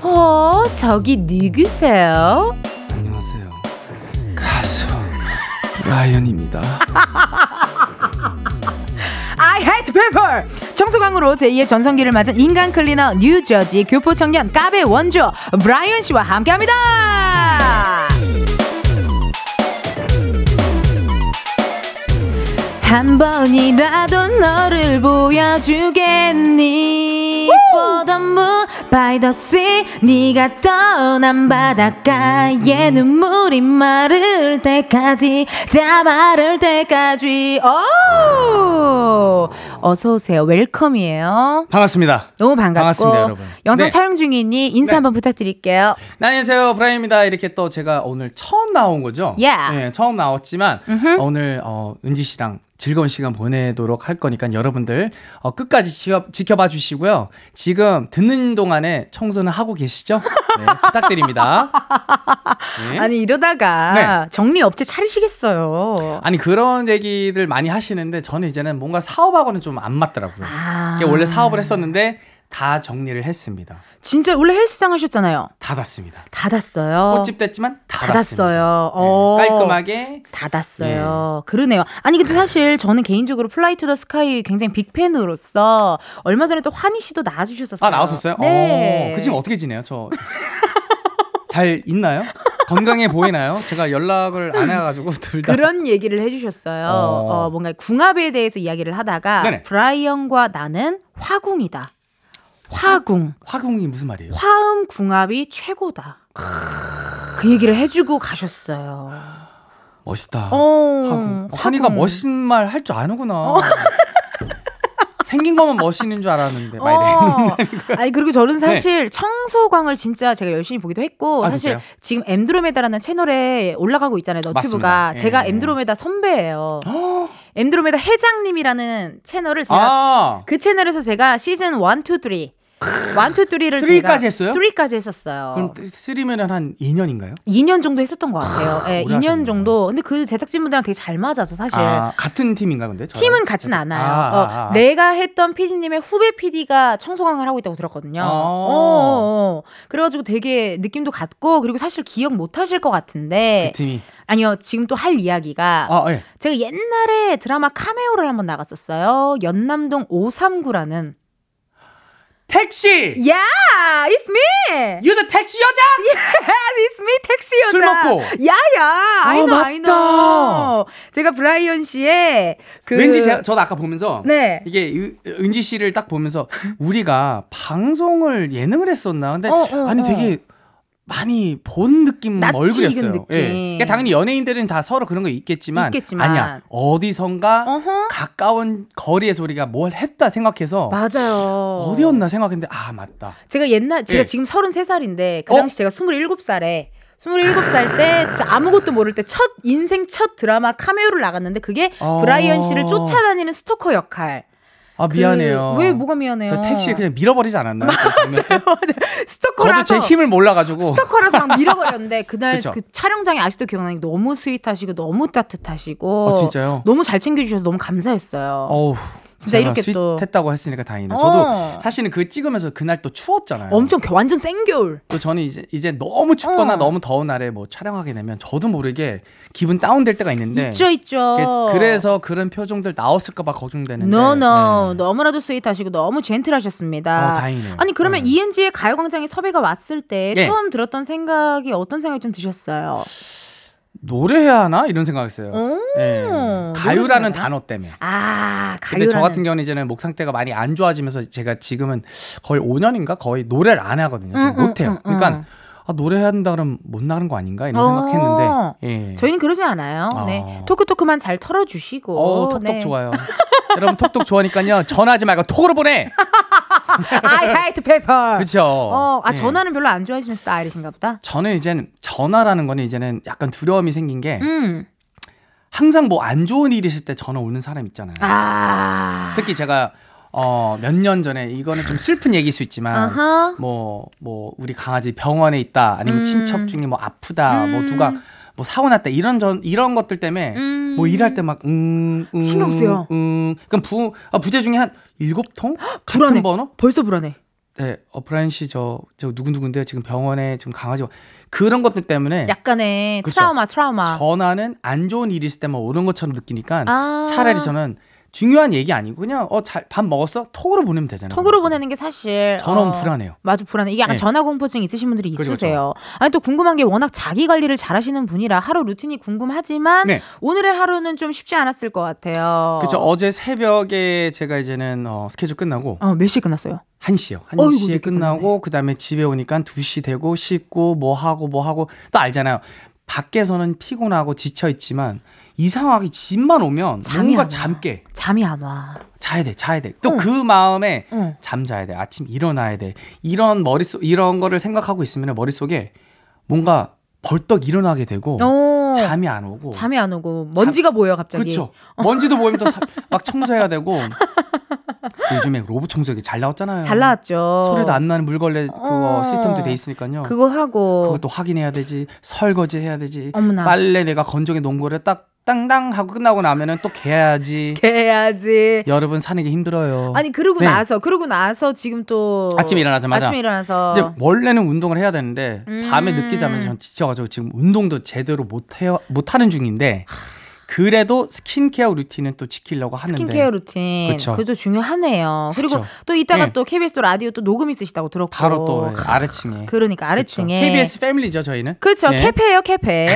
어, 저기 누구세요? 안녕하세요 가수 브라이언입니다 (laughs) I hate people! 청소광으로 제2의 전성기를 맞은 인간 클리너 뉴저지 교포 청년 까베 원조 브라이언 씨와 함께합니다. 한 번이라도 너를 보여주겠니 by the sea 네가 떠난 바닷가에 눈물이 마를 때까지 다 마를 때까지 오! 어서 오세요 웰컴이에요 반갑습니다 너무 반갑고 반갑습니다, 여러분. 영상 네. 촬영 중이니 인사 네. 한번 부탁드릴게요 네, 안녕하세요 브라이언입니다 이렇게 또 제가 오늘 처음 나온 거죠 Yeah. 네, 처음 나왔지만 음흠. 어, 오늘 어, 은지 씨랑 즐거운 시간 보내도록 할 거니까 여러분들 어, 끝까지 지켜, 지켜봐 주시고요 지금 듣는 동안에 청소는 하고 계시죠? 네, (laughs) 부탁드립니다 네. 아니 이러다가 정리 업체 차리시겠어요 아니 그런 얘기들 많이 하시는데 저는 이제는 뭔가 사업하고는 좀 안 맞더라고요. 아. 원래 사업을 했었는데 다 정리를 했습니다. 진짜 원래 헬스장 하셨잖아요 닫았습니다. 닫았어요 꽃집 됐지만. 닫았어요 네, 어. 깔끔하게 닫았어요. 그러네요. 아니 근데 사실 저는 개인적으로 플라이 투 더 스카이 굉장히 big fan으로서 얼마 전에 또 환희 씨도 나와주셨었어요. 아 나왔었어요? 네. 어, 그 지금 어떻게 지내요? 저 (laughs) 잘 있나요? 건강해 보이나요? 제가 연락을 안 해가지고 둘 다. 그런 얘기를 해주셨어요. 어. 어, 뭔가 궁합에 대해서 이야기를 하다가 네네. 브라이언과 나는 화궁이다. 화궁. 화공이 무슨 말이에요? 화음 궁합이 최고다. 그 얘기를 해주고 가셨어요. 멋있다. 어, 화공. 환희가 화궁. 멋진 말 할 줄 아는구나. (laughs) 생긴 것만 멋있는 줄 알았는데 말 어. 아니 그리고 저는 사실 청소광을 진짜 제가 열심히 보기도 했고 네. 아, 사실 진짜요? 지금 엠드로메다라는 채널에 올라가고 있잖아요 너튜브가. 예. 제가 엠드로메다 선배예요 (gasps) 엠드로메다 회장님이라는 채널을 제가 아, 그 채널에서 제가 시즌 1, 2, 3 1, 2, 3를 쓰리까지 했어요? 3까지 했었어요. 그럼 쓰리면은 한 2년인가요? 2년 정도 했었던 것 같아요. 예, 오래 2년 하셨네요. 정도. 근데 그 제작진분들랑 되게 잘 맞아서 사실 아, 같은 팀인가 근데? 저랑? 팀은 같진 않아요. 아, 아, 어, 아. 내가 했던 PD님의 후배 PD가 청소강을 하고 있다고 들었거든요. 아. 어, 어, 어. 그래가지고 되게 느낌도 같고 그리고 사실 기억 못 하실 것 같은데 그 팀이. 아니요 지금 또 할 이야기가 아, 예. 제가 옛날에 드라마 카메오를 한번 나갔었어요. 연남동 539라는 택시! 야, it's me. 유도 택시 여자! Yes, it's me, 택시 여자. 술 먹고. 야야, I 아, know, I 맞다. know. 제가 브라이언 씨의 그 왠지 제가, 저도 아까 보면서 네. 이게 은- 은지 씨를 딱 보면서 우리가 방송을 예능을 했었나 근데 어, 어, 아니 어. 되게 많이 본 느낌 얼굴이었어요. 느낌. 예. 그러니까 당연히 연예인들은 다 서로 그런 거 있겠지만, 있겠지만. 아니야 어디선가 어허. 가까운 거리에서 우리가 뭘 했다 생각해서 맞아요. 어디였나 생각했는데 아 맞다. 제가 옛날 제가 예. 지금 33살인데 그 어? 당시 제가 27살에 27살 때 (laughs) 진짜 아무것도 모를 때 첫 인생 첫 드라마 카메오를 나갔는데 그게 어. 브라이언 씨를 쫓아다니는 스토커 역할. 아 그- 미안해요. 왜 뭐가 미안해요? 저 택시에 그냥 밀어버리지 않았나요? 그? 맞아요. 저도 스토커라서 제 힘을 몰라가지고 스토커라서 막 밀어버렸는데 그날 (laughs) 그쵸. 그 촬영장이 아직도 기억나는 게 너무 스윗하시고 너무 따뜻하시고 어, 진짜요? 너무 잘 챙겨주셔서 너무 감사했어요. 어우 진짜 이렇게 또- 스윗했다고 했으니까 다행이네요. 어. 저도 사실은 그 찍으면서 그날 또 추웠잖아요. 엄청 겨- 완전 생겨울. 또 저는 이제 이제 너무 춥거나 어. 너무 더운 날에 뭐 촬영하게 되면 저도 모르게 기분 다운될 때가 있는데 있죠 있죠. 그- 그래서 그런 표정들 나왔을까봐 걱정되는데. No, no. 네. 너무나도 스윗하시고 너무 젠틀하셨습니다. 어, 다행이네요. 아니 그러면 네. 이은지의 가요광장에 섭외가 왔을 때 예. 처음 들었던 생각이 어떤 생각이 좀 드셨어요? 노래해야 하나 이런 생각했어요. 오, 예. 노래해야 가요라는? 단어 때문에. 아 근데 가요라는 저 같은 경우는 이제는 목 상태가 많이 안 좋아지면서 제가 지금은 거의 5년인가 거의 노래를 안 하거든요. 응, 응, 못 해요. 응, 그러니까 응. 아, 노래해야 한다 그러면 못 나가는 거 아닌가 이런 어. 생각했는데. 예. 저희는 그러지 않아요. 네. 어. 토크토크만 잘 털어주시고. 어, 톡톡 네. 좋아요. 여러분 톡톡 좋아하니까요. 전화하지 말고 톡으로 보내. (laughs) I hate paper. 그렇죠. 어, 아 예. 전화는 별로 안 좋아하시는 스타일이신가 보다. 저는 이제는 전화라는 거는 이제는 약간 두려움이 생긴 게 음. 항상 뭐 안 좋은 일이 있을 때 전화 오는 사람 있잖아요. 아. 특히 제가 어, 몇 년 전에 이거는 좀 슬픈 얘기일 수 있지만 아하. 뭐뭐 우리 강아지 병원에 있다 아니면 음. 친척 중에 뭐 아프다 뭐 음. 누가 뭐 사고 났다 이런 전 이런 것들 때문에 음. 뭐 일할 때 막 음, 음, 신경 쓰여. 음. 그럼 부 아, 부재 중에 한 일곱 통 불안해. 같은 번호? 벌써 불안해. 네, 어 브라이언 씨저 저 누구 누군데 지금 병원에 지금 강아지가 그런 것들 때문에 약간의 그쵸. 트라우마, 트라우마. 전화는 안 좋은 일이 있을 때만 오는 것처럼 느끼니까 아. 차라리 저는 중요한 얘기 아니고 그냥 어 잘 밥 먹었어 톡으로 보내면 되잖아요. 톡으로 보내는 게 사실 전화 어, 불안해요. 맞아 불안해. 이게 약간 네. 전화 공포증 있으신 분들이 그렇죠, 있으세요. 아니 또 궁금한 게 워낙 자기 관리를 잘하시는 분이라 하루 루틴이 궁금하지만 네. 오늘의 하루는 좀 쉽지 않았을 것 같아요. 그렇죠. 어제 새벽에 제가 이제는 어, 스케줄 끝나고 어, 몇 시에 끝났어요? 1시요. 어이구, 1시에 늦게 끝나고 그다음에 집에 오니까 2시 되고 씻고 뭐 하고 뭐 하고 또 알잖아요. 밖에서는 피곤하고 지쳐 있지만 이상하게 집만 오면 잠이 뭔가. 잠깨. 잠이 안 와. 자야 돼, 자야 돼. 또 응. 그 마음에 응. 잠 자야 돼. 아침 일어나야 돼. 이런 머릿속 이런 거를 생각하고 있으면 머릿속에 뭔가 벌떡 일어나게 되고 어, 잠이 안 오고 잠이 안 오고 먼지가 보여 갑자기. 그렇죠. 먼지도 보이면 또 (laughs) 막 청소해야 되고 요즘에 로봇 청소기 잘 나왔잖아요. 잘 나왔죠. 소리도 안 나는 물걸레 그거 어. 시스템도 돼 있으니까요. 그거 하고 그것도 확인해야 되지. 설거지 해야 되지. 어머나. 빨래 내가 건조기 거를 딱 땅땅 하고 끝나고 나면은 또 개야지. (laughs) 개야지. 여러분 사는 게 힘들어요. 아니 그러고 네. 나서 그러고 나서 지금 또 아침에 일어나자마자. 아침에 일어나서 이제 원래는 운동을 해야 되는데 음. 밤에 늦게 자면 전 지쳐가지고 지금 운동도 제대로 못 해요 못 하는 중인데 그래도 스킨케어 루틴은 또 지키려고 하는데 스킨케어 루틴. 그쵸. 그것도 중요하네요. 그리고 그쵸. 또 이따가 네. 또 KBS 라디오 또 녹음 있으시다고 들었고. 바로 또 아래층에 그러니까 아래층에. KBS 패밀리죠 저희는. 그렇죠. 네. 캐페예요, 캐페.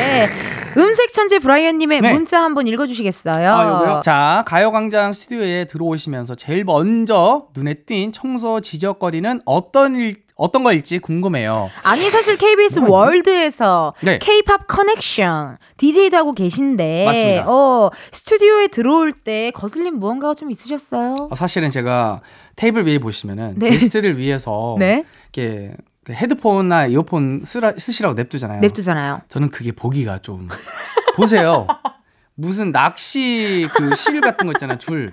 음색 천재 브라이언님의 네. 문자 한번 읽어주시겠어요? 아? 자, 가요광장 스튜디오에 들어오시면서 제일 먼저 눈에 띈 청소 지적거리는 어떤 일, 어떤 거일지 궁금해요. 아니 사실 KBS 월드에서 네. K-팝 커넥션 DJ도 하고 계신데 맞습니다. 어, 스튜디오에 들어올 때 거슬린 무언가가 좀 있으셨어요? 어, 사실은 제가 테이블 위에 보시면은 네. 게스트를 위해서 (laughs) 네. 이렇게 그 헤드폰이나 이어폰 쓰라, 쓰시라고 냅두잖아요. 냅두잖아요. 저는 그게 보기가 좀 보세요. (laughs) 무슨 낚시 그 실 같은 거 있잖아요. 줄.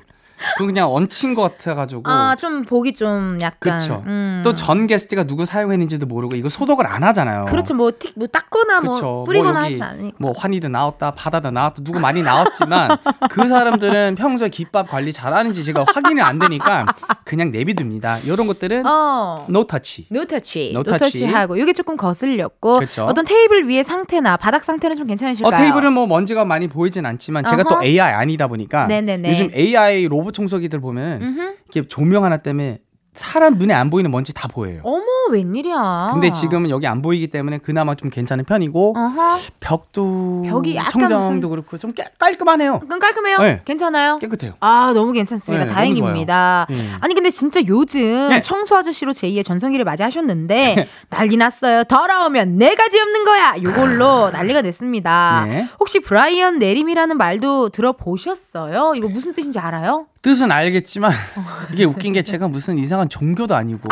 그거 그냥 얹힌 것 같아가지고. 아 좀 보기 좀 약간 그쵸. 음. 또전 게스트가 누구 사용했는지도 모르고 이거 소독을 안 하잖아요. 그렇죠 뭐 틱 뭐 닦거나 뭐 그쵸. 뿌리거나 뭐 여기 하진 않으니까. 뭐 환희도 나왔다, 바다도 나왔다, 누구 많이 나왔지만 (laughs) 그 사람들은 평소에 깃밥 관리 잘하는지 제가 확인이 안 되니까 그냥 내비둡니다. 이런 것들은 어. 노 터치. 노 터치, No 노터치 touch. 하고 이게 조금 거슬렸고 그쵸. 어떤 테이블 위의 상태나 바닥 상태는 좀 어, 괜찮으실까요? 테이블은 뭐 먼지가 많이 보이진 않지만 제가 어허. 또 AI 아니다 보니까 네네네. 요즘 AI 로봇 청소기들 보면 음흠. 이렇게 조명 하나 때문에 사람 눈에 안 보이는 먼지 다 보여요. 어머 웬일이야? 근데 지금은 여기 안 보이기 때문에 그나마 좀 괜찮은 편이고 어허. 벽도 벽이 약간 천장도 그렇고 좀 깨, 깔끔하네요. 그럼 깔끔해요? 네. 괜찮아요? 깨끗해요. 아 너무 괜찮습니다. 네, 다행입니다. 너무. 네. 아니 근데 진짜 요즘 네. 청소 아저씨로 제2의 전성기를 맞이하셨는데 난리 났어요. 더러우면 네 가지 없는 거야. 요걸로 난리가 됐습니다. 네. 혹시 브라이언 내림이라는 말도 들어보셨어요? 이거 무슨 뜻인지 알아요? 뜻은 알겠지만 (laughs) 이게 웃긴 게 제가 무슨 이상한 종교도 아니고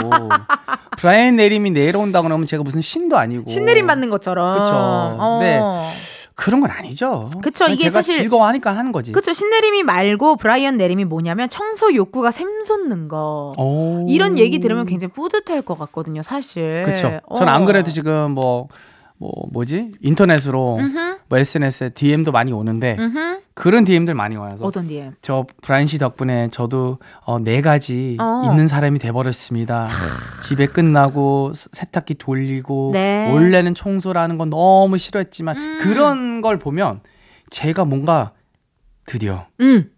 브라이언 내림이 내려온다 그러면 제가 무슨 신도 아니고 신내림 받는 것처럼. 그쵸. 어. 네. 그런 건 아니죠. 그쵸, 그냥 이게 사실- 즐거워하니까 하는 거지. 그쵸 신내림이 말고 브라이언 내림이 뭐냐면 청소 욕구가 샘솟는 거. 오. 이런 얘기 들으면 굉장히 뿌듯할 것 같거든요, 사실. 그쵸. 어. 전안 그래도 지금 뭐, 뭐, 뭐지? 인터넷으로 음흠. 뭐 SNS에 DM도 많이 오는데 음흠. 그런 DM들 많이 와서 어떤 DM? 저 브라인 씨 덕분에 저도 어, 네 가지 어. 있는 사람이 돼버렸습니다. 집에 끝나고 세- 세탁기 돌리고 네. 원래는 청소라는 건 너무 싫어했지만 음. 그런 걸 보면 제가 뭔가 드디어 음.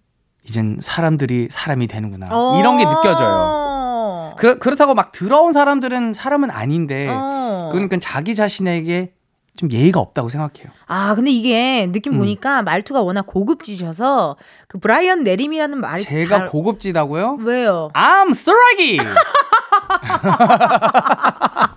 이젠 사람들이 사람이 되는구나 어. 이런 게 느껴져요. 그렇, 그렇다고 막 더러운 사람들은 사람은 아닌데 어. 그러니까 자기 자신에게 좀 예의가 없다고 생각해요. 아, 근데 이게 느낌 음. 보니까 말투가 워낙 고급지셔서 그 브라이언 내림이라는 말이 제가 잘... 고급지다고요? 왜요? I'm 쓰레기. (laughs) (laughs)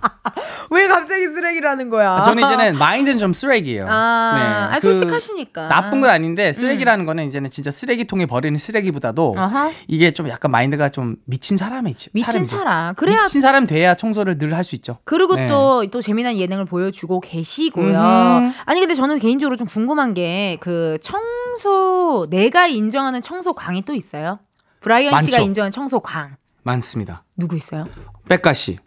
왜 갑자기 쓰레기라는 거야? 저는 이제는 (laughs) 마인드는 좀 쓰레기예요. 아, 아, 그 솔직하시니까. 나쁜 건 아닌데 쓰레기라는 거는 이제는 진짜 쓰레기통에 버리는 쓰레기보다도 어허. 이게 좀 약간 마인드가 좀 미친 사람이지. 미친 사람이죠. 사람. 그래야 미친 사람 돼야 청소를 늘 할 수 있죠. 그리고 네. 또, 또 재미난 예능을 보여주고 계시고요. 음흠. 아니, 근데 저는 개인적으로 좀 궁금한 게 그 청소, 내가 인정하는 청소 광이 또 있어요? 브라이언 씨가 많죠. 인정하는 청소 광. 많습니다. 누구 있어요? 백가 씨,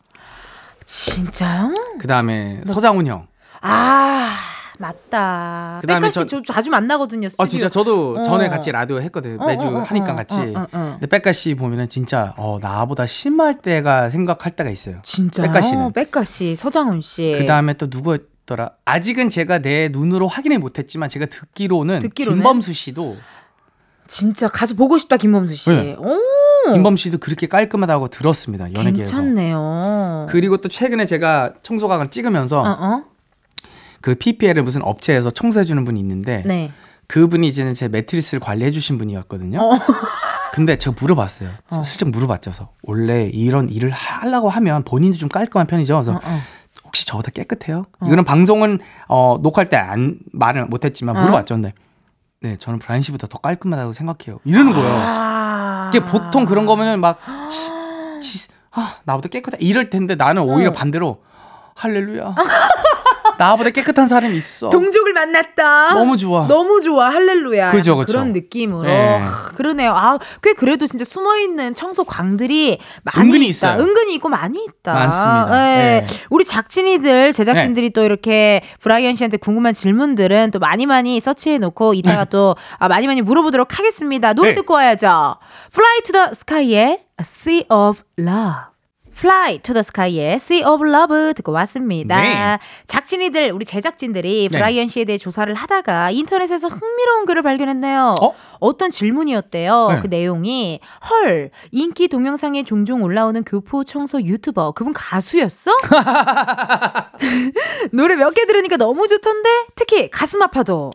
진짜요? 그 다음에 서장훈 형. 아, 맞다. 그다음에 백가 씨 전- 저 자주 만나거든요. 스튜디오. 어 진짜 저도 어. 전에 같이 라디오 했거든요. 어, 매주 어, 어, 하니까 어, 같이. 어, 어, 어. 근데 백가 씨 보면은 진짜 어 나보다 심할 때가 생각할 때가 있어요. 진짜요? 백가 씨는. 백가 씨, 서장훈 씨. 그 다음에 또 누구였더라? 아직은 제가 내 눈으로 확인을 못했지만 제가 듣기로는, 듣기로는? 김범수 씨도 진짜 가서 보고 싶다 김범수 씨. 네. 오, 김범 씨도 그렇게 깔끔하다고 들었습니다. 연예계에서. 괜찮네요. 그리고 또 최근에 제가 청소각을 찍으면서 어, 어? 그 PPL을 무슨 업체에서 청소해 주는 분이 있는데 네. 그분이 이제는 제 매트리스를 관리해 주신 분이었거든요. 어. (laughs) 근데 제가 물어봤어요. 어. 슬쩍 물어봤죠. 그래서 원래 이런 일을 하려고 하면 본인도 좀 깔끔한 편이죠. 그래서 어, 어. 혹시 저보다 깨끗해요? 이거는 방송은 어, 녹화할 때 안 말을 못했지만 어? 물어봤죠. 근데 네 저는 브라인 씨보다 더 깔끔하다고 생각해요. 이러는 거예요. 아. 이게 보통 그런 거면은 막 치, 치, 아, 나보다 깨끗해 이럴 텐데 나는 오히려 어. 반대로 할렐루야. (laughs) 나보다 깨끗한 사람이 있어. 동족을 만났다. 너무 좋아. 너무 좋아. 할렐루야. 그죠, 그죠. 그런 느낌으로. 네. 하, 그러네요. 아, 꽤 그래도 진짜 숨어 있는 청소 광들이 많이 은근히 있다. 있어요. 은근히 있고 많이 있다. 많습니다. 네. 네. 우리 작진이들 제작진들이 또 이렇게 브라이언 씨한테 궁금한 질문들은 또 많이 많이 서치해 놓고 이따가 또 아, 많이 많이 물어보도록 하겠습니다. 노래 네. 듣고 와야죠. Fly to the Sky의 Sea of Love. Fly to the Sky의 Sea of Love 듣고 왔습니다. 네. 작진이들, 우리 제작진들이 네. 브라이언 씨에 대해 조사를 하다가 인터넷에서 흥미로운 글을 발견했네요. 어? 떤 질문이었대요. 네. 그 내용이 헐 인기 동영상에 종종 올라오는 교포 청소 유튜버 그분 가수였어? (laughs) 노래 몇 개 들으니까 너무 좋던데 특히 가슴 아파도.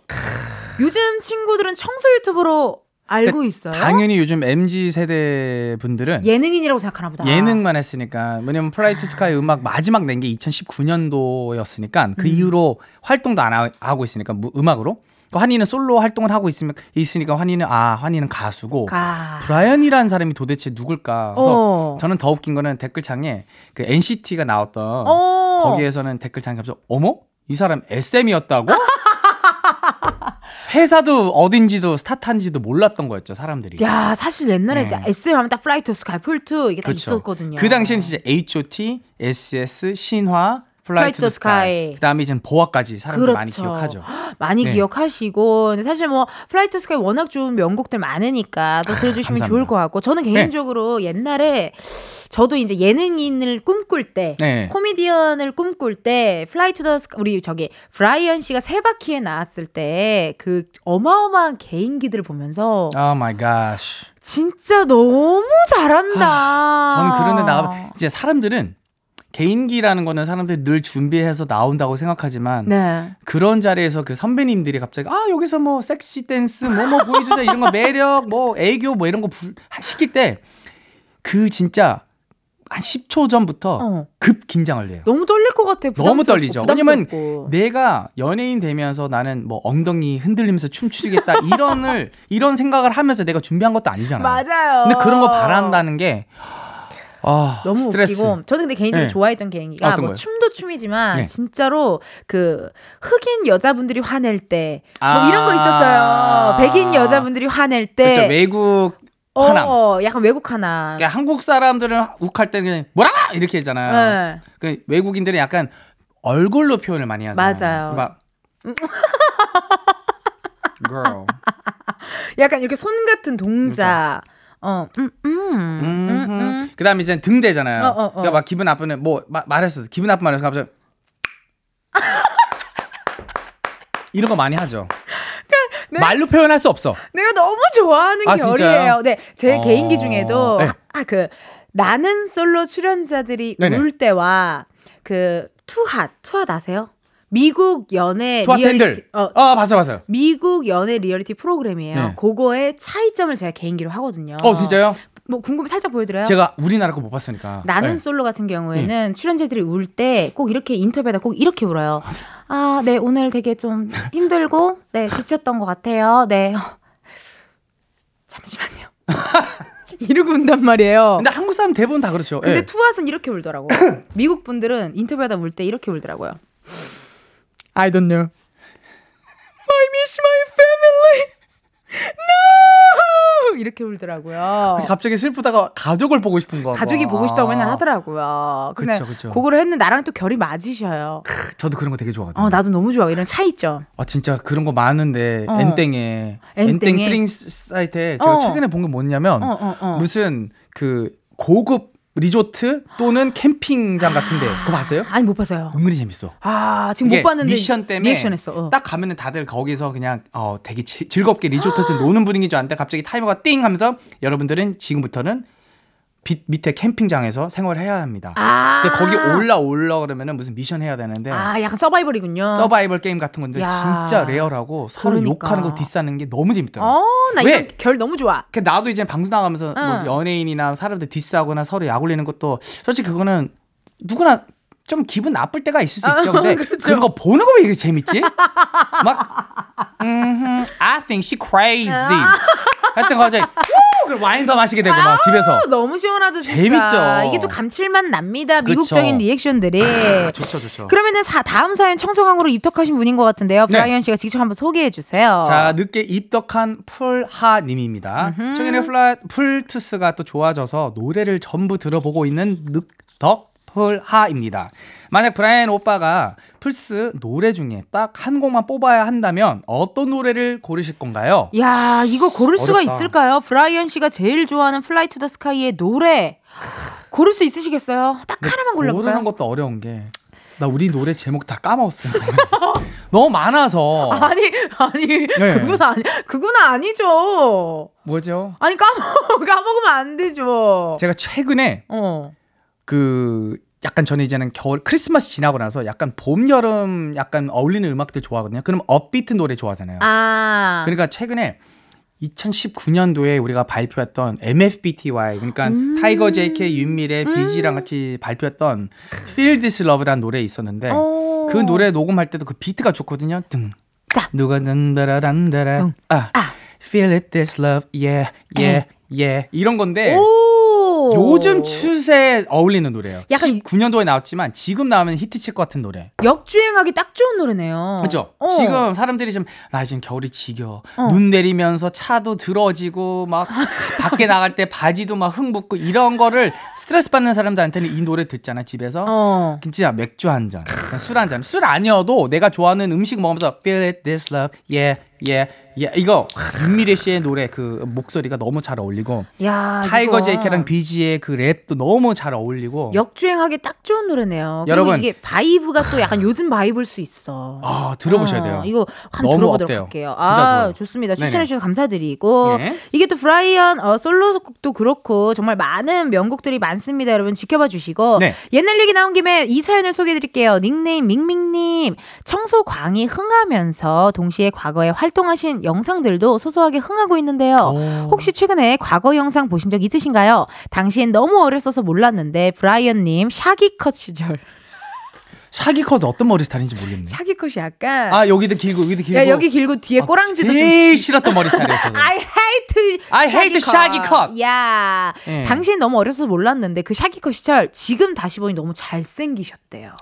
요즘 친구들은 청소 유튜버로 알고 있어요. 그러니까 당연히 요즘 MZ 세대 분들은 예능인이라고 생각하나 보다. 예능만 했으니까 왜냐면 플라이 투 스카이 음악 마지막 낸 게 2019년도였으니까 그 이후로 활동도 안 하- 하고 있으니까 무- 음악으로 그 환희는 솔로 활동을 하고 있으면 있으니까 환희는 아 환희는 가수고 가. 브라이언이라는 사람이 도대체 누굴까? 그래서 어. 저는 더 웃긴 거는 댓글창에 그 NCT가 나왔던 어. 거기에서는 댓글창에 갑자기 어머 이 사람 SM이었다고? (laughs) 회사도 어딘지도 스타트한지도 몰랐던 거였죠 사람들이. 야 사실 옛날에 네. SM 하면 딱 플라이 투 스카이 플투 이게 다 그렇죠. 있었거든요. 그 당시엔 진짜 H.O.T, S.E.S, 신화, 플라이 투 스카이. 그다음에 이제 보아까지 사람들 많이 그렇죠. 기억하죠. (gasps) 많이 네. 기억하시고 사실 뭐 플라이 투 스카이 워낙 좋은 명곡들 많으니까 또 들어주시면. 네. 좋을 것 같고 저는 개인적으로 옛날에 저도 이제 예능인을 꿈꿀 때 네. 코미디언을 꿈꿀 때 플라이 투 더 스카이 우리 저기 브라이언 씨가 세 바퀴에 나왔을 때 그 어마어마한 개인기들을 보면서 Oh my God. 진짜 너무 잘한다. 저는 그런데 나가 이제 사람들은 개인기라는 거는 사람들이 늘 준비해서 나온다고 생각하지만 네. 그런 자리에서 그 선배님들이 갑자기 아 여기서 뭐 섹시 댄스 뭐뭐 보여주자 이런 거 (laughs) 매력 뭐 애교 뭐 이런 거 불- 시킬 때 그 진짜 한 10초 전부터 어. 급 긴장을 해요. 너무 떨릴 것 같아. 너무 부담스럽고, 떨리죠. 왜냐면 부담스럽고. 내가 연예인 되면서 나는 뭐 엉덩이 흔들리면서 춤추겠다 이런을 이런 생각을 하면서 내가 준비한 것도 아니잖아요. (laughs) 맞아요. 근데 그런 거 바란다는 게 아, 너무 스트레스. 웃기고 저는 근데 개인적으로 네. 좋아했던 개인기가 어떤 뭐 거요? 춤도 춤이지만 네. 진짜로 그 흑인 여자분들이 화낼 때뭐 아. 이런 거 있었어요. 백인 여자분들이 화낼 때 그렇죠. 외국 화남. 어, 약간 외국 하나. 그러니까 한국 사람들은 욱할 때는 그냥 뭐라 이렇게 했잖아요. 네. 그 외국인들은 약간 얼굴로 표현을 많이 하잖아요. 맞아요. 막 (laughs) girl. 약간 이렇게 손 같은 동작. 어, 음, 음, 음, 음, 음. 그 다음에 이제 등대잖아요. 어, 어, 어. 그러니까 막 기분 나쁘면 뭐 마- 말했어. 기분 나쁜 말해서 갑자기 (laughs) 이런 거 많이 하죠. 말로 표현할 수 없어. 내가 너무 좋아하는 아, 결이에요. 진짜요? 네, 제 어, 개인기 중에도 네. 아 그 나는 솔로 출연자들이 네네. 울 때와 그 투핫 투핫 아세요? 미국 연애. 리얼리티 어, 어, 봤어, 봤어요. 미국 연애 리얼리티 프로그램이에요. 네. 그거의 차이점을 제가 개인기로 하거든요. 어, 진짜요? 뭐 궁금해 살짝 보여드려요? 제가 우리나라 거 못 봤으니까. 나는 네. 솔로 같은 경우에는 출연자들이 울 때 꼭 이렇게 인터뷰하다 꼭 이렇게 울어요. 아, 네, 오늘 되게 좀 힘들고, 네, 지쳤던 것 같아요. 네. 잠시만요. (laughs) 이러고 운단 말이에요. 근데 한국 사람 대부분 다 그렇죠. 근데 예. 투핫은 이렇게 울더라고. (laughs) 미국 분들은 인터뷰하다 울 때 이렇게 울더라고요. I don't know. I miss my family. No! 이렇게 울더라고요. 갑자기 슬프다가 가족을 보고 싶은 거. 가족이 보고 싶다고 맨날 하더라고요. 근데 그쵸, 그쵸. 그거를 했는데 나랑 또 결이 맞으셔요. 저도 그런 거 되게 좋아하거든요. 어, 나도 너무 좋아. 이런 차이 있죠. 아 진짜 그런 거 많은데 어. 엔땡에 엔땡에? 엔땡 스트리밍 사이트에 제가 어. 최근에 본 게 뭐냐면 어, 어, 어. 무슨 그 고급 리조트 또는 캠핑장 같은데 그거 봤어요? 아니 못 봤어요. 은근히 재밌어. 아 지금 못 봤는데 미션 때문에 리액션했어. 어. 딱 가면은 다들 거기서 그냥 어 되게 지- 즐겁게 리조트에서 노는 분위기인 줄 알았는데 갑자기 타이머가 띵 하면서 여러분들은 지금부터는 빛 밑에 캠핑장에서 생활을 해야 합니다. 아. 근데 거기 올라 올라 그러면은 무슨 미션 해야 되는데 아 약간 서바이벌이군요. 서바이벌 게임 같은 건데 야. 진짜 레어라고 서로 그러니까. 욕하는 거 디스하는 게 너무 재밌더라고. 요 어 나 왜? 결 너무 좋아. 그 나도 이제 방송 나가면서 응. 뭐 연예인이나 사람들 디스하거나 서로 약 올리는 것도 솔직히 그거는 누구나 좀 기분 나쁠 때가 있을 수 있죠. 근데 (laughs) 그렇죠. 그런 거 보는 거 왜 이렇게 재밌지? 막 (laughs) 음, I think she crazy. 하여튼 갑자기 우! 그럼 와인 더 마시게 되고 막 집에서 아, 너무 시원하죠 진짜. 재밌죠. 이게 또 감칠맛 납니다. 그쵸. 미국적인 리액션들이. 좋죠, 좋죠. 그러면은 사, 다음 사연 청소광으로 입덕하신 분인 것 같은데요. 네. 브라이언 씨가 직접 한번 소개해 주세요. 자, 늦게 입덕한 풀하 님입니다. 최근에 플라, 플투스가 또 좋아져서 노래를 전부 들어보고 있는 늦덕 풀하입니다. 만약 브라이언 오빠가 플스 노래 중에 딱 한 곡만 뽑아야 한다면 어떤 노래를 고르실 건가요? 야 이거 고를 수가 어렵다. 있을까요? 브라이언 씨가 제일 좋아하는 플라이 투 더 스카이의 노래. 고를 수 있으시겠어요? 딱 하나만 고르는 골라볼까요? 것도 어려운 게 나 우리 노래 제목 다 까먹었어요. (laughs) 너무 많아서 아니 아니 네. 그건 아니 그건 아니죠. 뭐죠? 아니 까먹 (laughs) 까먹으면 안 되죠. 제가 최근에 어. 그 약간 저는 이제는 겨울 크리스마스 지나고 나서 약간 봄 여름 약간 어울리는 음악들 좋아하거든요. 그럼 upbeat 노래 좋아하잖아요. 아. 그러니까 최근에 2019년도에 우리가 발표했던 MFBTY 그러니까 음. 타이거 JK 윤미래 비지랑 같이 발표했던 Feel This Love라는 노래 있었는데 어. 그 노래 녹음할 때도 그 비트가 좋거든요. 등 자. 누가 든다라단다라 응. 아, 아. Feel It This Love yeah yeah yeah 이런 건데 오. 요즘 추세에 어울리는 노래예요. 약간 9년도에 나왔지만 지금 나오면 히트 칠 것 같은 노래. 역주행하기 딱 좋은 노래네요. 그죠? 어. 지금 사람들이 좀, 나 지금 겨울이 지겨. 어. 눈 내리면서 차도 들어지고, 막, (laughs) 밖에 나갈 때 바지도 막흙 묻고, 이런 거를 스트레스 받는 사람들한테는 이 노래 듣잖아, 집에서. 어. 진짜 맥주 한 잔, 술 한 잔. 술 아니어도 내가 좋아하는 음식 먹으면서 feel it, this love, yeah, yeah, yeah. 이거, 하, 윤미래 씨의 노래 그 목소리가 너무 잘 어울리고, 야, 타이거 이거 JK랑 비지의 그 랩도 너무 잘 어울리고. 역주행하기 딱 좋은 노래네요. 여러분. 이게 vibe가 또 약간 요즘 vibe일 수 있어. 아, 들어보셔야 어, 돼요. 이거 한번 들어보도록 업돼요. 할게요. 아. 좋습니다. 추천해 주셔서 감사드리고 네. 이게 또 브라이언 어, 솔로곡도 그렇고 정말 많은 명곡들이 많습니다. 여러분 지켜봐 주시고 네. 옛날 얘기 나온 김에 이 사연을 소개해 드릴게요. 닉네임 밍밍님. 청소 광이 흥하면서 동시에 과거에 활 동하신 영상들도 소소하게 흥하고 있는데요. 오. 혹시 최근에 과거 영상 보신 적 있으신가요? 당시엔 너무 어렸어서 몰랐는데 브라이언님 샤기컷 시절. 샤기 컷 어떤 머리 스타일인지 모르겠네. 샤기 컷이 약간 아 여기도 길고 여기도 길고. 야 여기 길고 뒤에 아, 꼬랑지도 좀 제일 싫었던 머리 스타일이었어요. (laughs) I hate I hate shaggy cut. 야, 예. 당신 너무 어려서 몰랐는데 그 샤기 컷 시절 지금 다시 보니 너무 잘생기셨대요.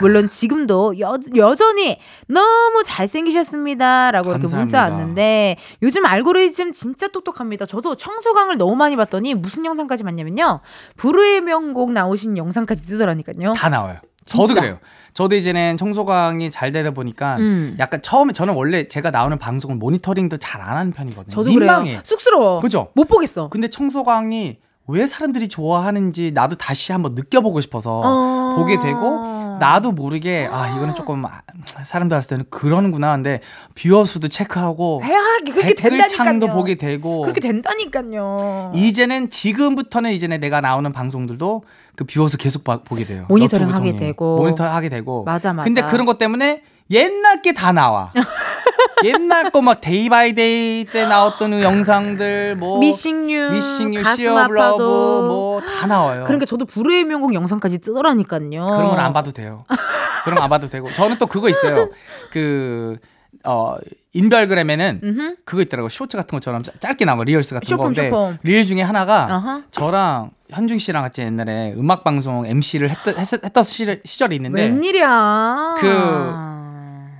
물론 지금도 여, 여전히 너무 잘생기셨습니다라고 이렇게 문자. 왔는데 요즘 알고리즘 진짜 똑똑합니다. 저도 청소강을 너무 많이 봤더니 무슨 영상까지 봤냐면요. 불후의 명곡 나오신 영상까지 뜨더라니까요. 다 나와요. 저도? 그래요. 저도 이제는 청소광이 잘 되다 보니까 음. 약간 처음에 저는 원래 제가 나오는 방송을 모니터링도 잘 안 하는 편이거든요. 저도 민망해. 그래요. 쑥스러워. 그죠? 못 보겠어. 근데 청소광이 왜 사람들이 좋아하는지 나도 다시 한번 느껴보고 싶어서 어. 보게 되고 나도 모르게 아 이거는 조금 아, 사람들 봤을 때는 그러는구나 근데 viewer 수도 체크하고 해야 그렇게 댓글 된다니까요. 창도 보게 되고 그렇게 된다니까요. 이제는 지금부터는 이제는 내가 나오는 방송들도 그 viewers 계속 봐- 보게 돼요. 모니터링 하게 통해. 되고. 모니터 하게 되고. 맞아, 맞아. 근데 그런 것 때문에 옛날 게 다 나와. (laughs) 옛날 거 막 Day by Day 때 나왔던 그 영상들 뭐 Missing You, Missing You, 가슴 Sea of Love 아파도. 뭐다 나와요. 그러니까 저도 불후의 명곡 영상까지 뜨더라니까요. 그런 건 안 봐도 돼요. 그런 거 안 봐도 되고. 저는 또 그거 있어요. 그 어, 인별그램에는 음흠. 그거 있더라고. 쇼츠 같은 것처럼 짧- 짧게 나와 Reels 같은 short form, 건데 short form. Reel 중에 하나가 어허. 저랑 현중 씨랑 같이 옛날에 음악 방송 MC를 했던 했, 했던 시절, 시절이 있는데 웬일이야. 그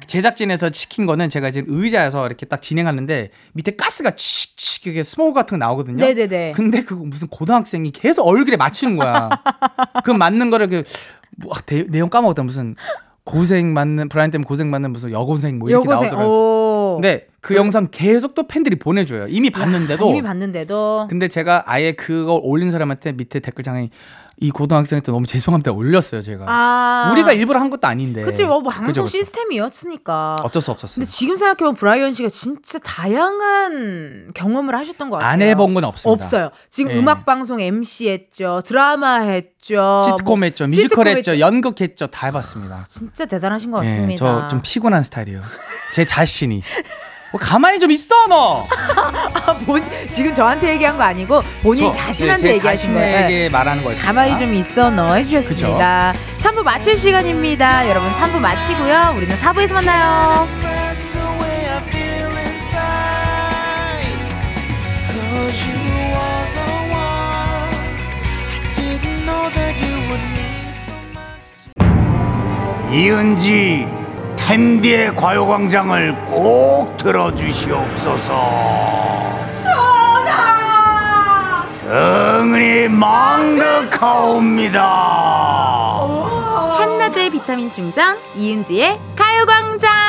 제작진에서 시킨 거는 제가 지금 의자에서 이렇게 딱 진행하는데 밑에 가스가 칙칙 이게 스모그 같은 거 나오거든요. 네네네. 근데 그거 무슨 고등학생이 계속 얼굴에 맞추는 거야. (laughs) 그 맞는 거를 그 뭐, 아, 대- 내용 까먹었다 무슨 고생 맞는 브라이언 때문에 고생 받는 무슨 여고생 뭐 이렇게 여고생. 나오더라고요. 오. 근데 그 영상 계속 또 팬들이 보내줘요. 이미 봤는데도. 야, 이미 봤는데도. 근데 제가 아예 그거 올린 사람한테 밑에 댓글창에 이 고등학생한테 너무 (laughs) 죄송합니다 올렸어요 제가. 아. 우리가 일부러 한 것도 아닌데. 그치, 뭐, 방송 그죠, 그죠. 시스템이었으니까. 어쩔 수 없었어요. 근데 지금 생각해보면 브라이언 씨가 진짜 다양한 경험을 하셨던 것 같아요. 안 해본 건 없습니다. 없어요. 지금 예. 음악 방송 MC 했죠. 드라마 했죠. 시트콤 뭐 했죠, 뮤지컬 시트콤 했죠, 연극 했죠, 다 해봤습니다. 진짜 대단하신 것 예, 같습니다. 저좀 피곤한 스타일이에요. 제 자신이. (laughs) 뭐 가만히 좀 있어 너. (laughs) 본- 지금 저한테 얘기한 거 아니고 본인 저, 자신한테 네, 제 얘기하신 거예요. 네. 자신에게 말하는 거였습니다. 가만히 좀 있어 너 해주셨습니다. 3부 마칠 시간입니다. 여러분 3부 마치고요. 우리는 4부에서 만나요. 이은지 텐디의 과요광장을 꼭 들어주시옵소서. 전하! 성은이 망극하옵니다. 한낮의 비타민 충전 이은지의 가요광장.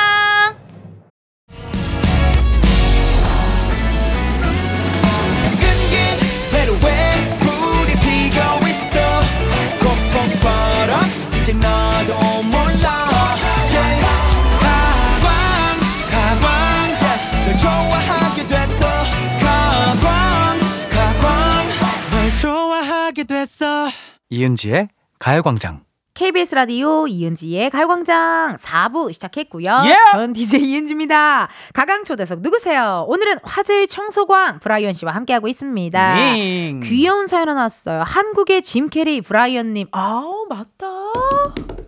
이은지의 가요광장. KBS 라디오 이은지의 가요광장 4부 시작했고요. 예! 전 DJ 이은지입니다. 가강 초대석 누구세요? 오늘은 화질 청소광 브라이언 씨와 함께하고 있습니다. 잉. 귀여운 사연 하나 왔어요. 한국의 짐 캐리 브라이언님. 아우 맞다.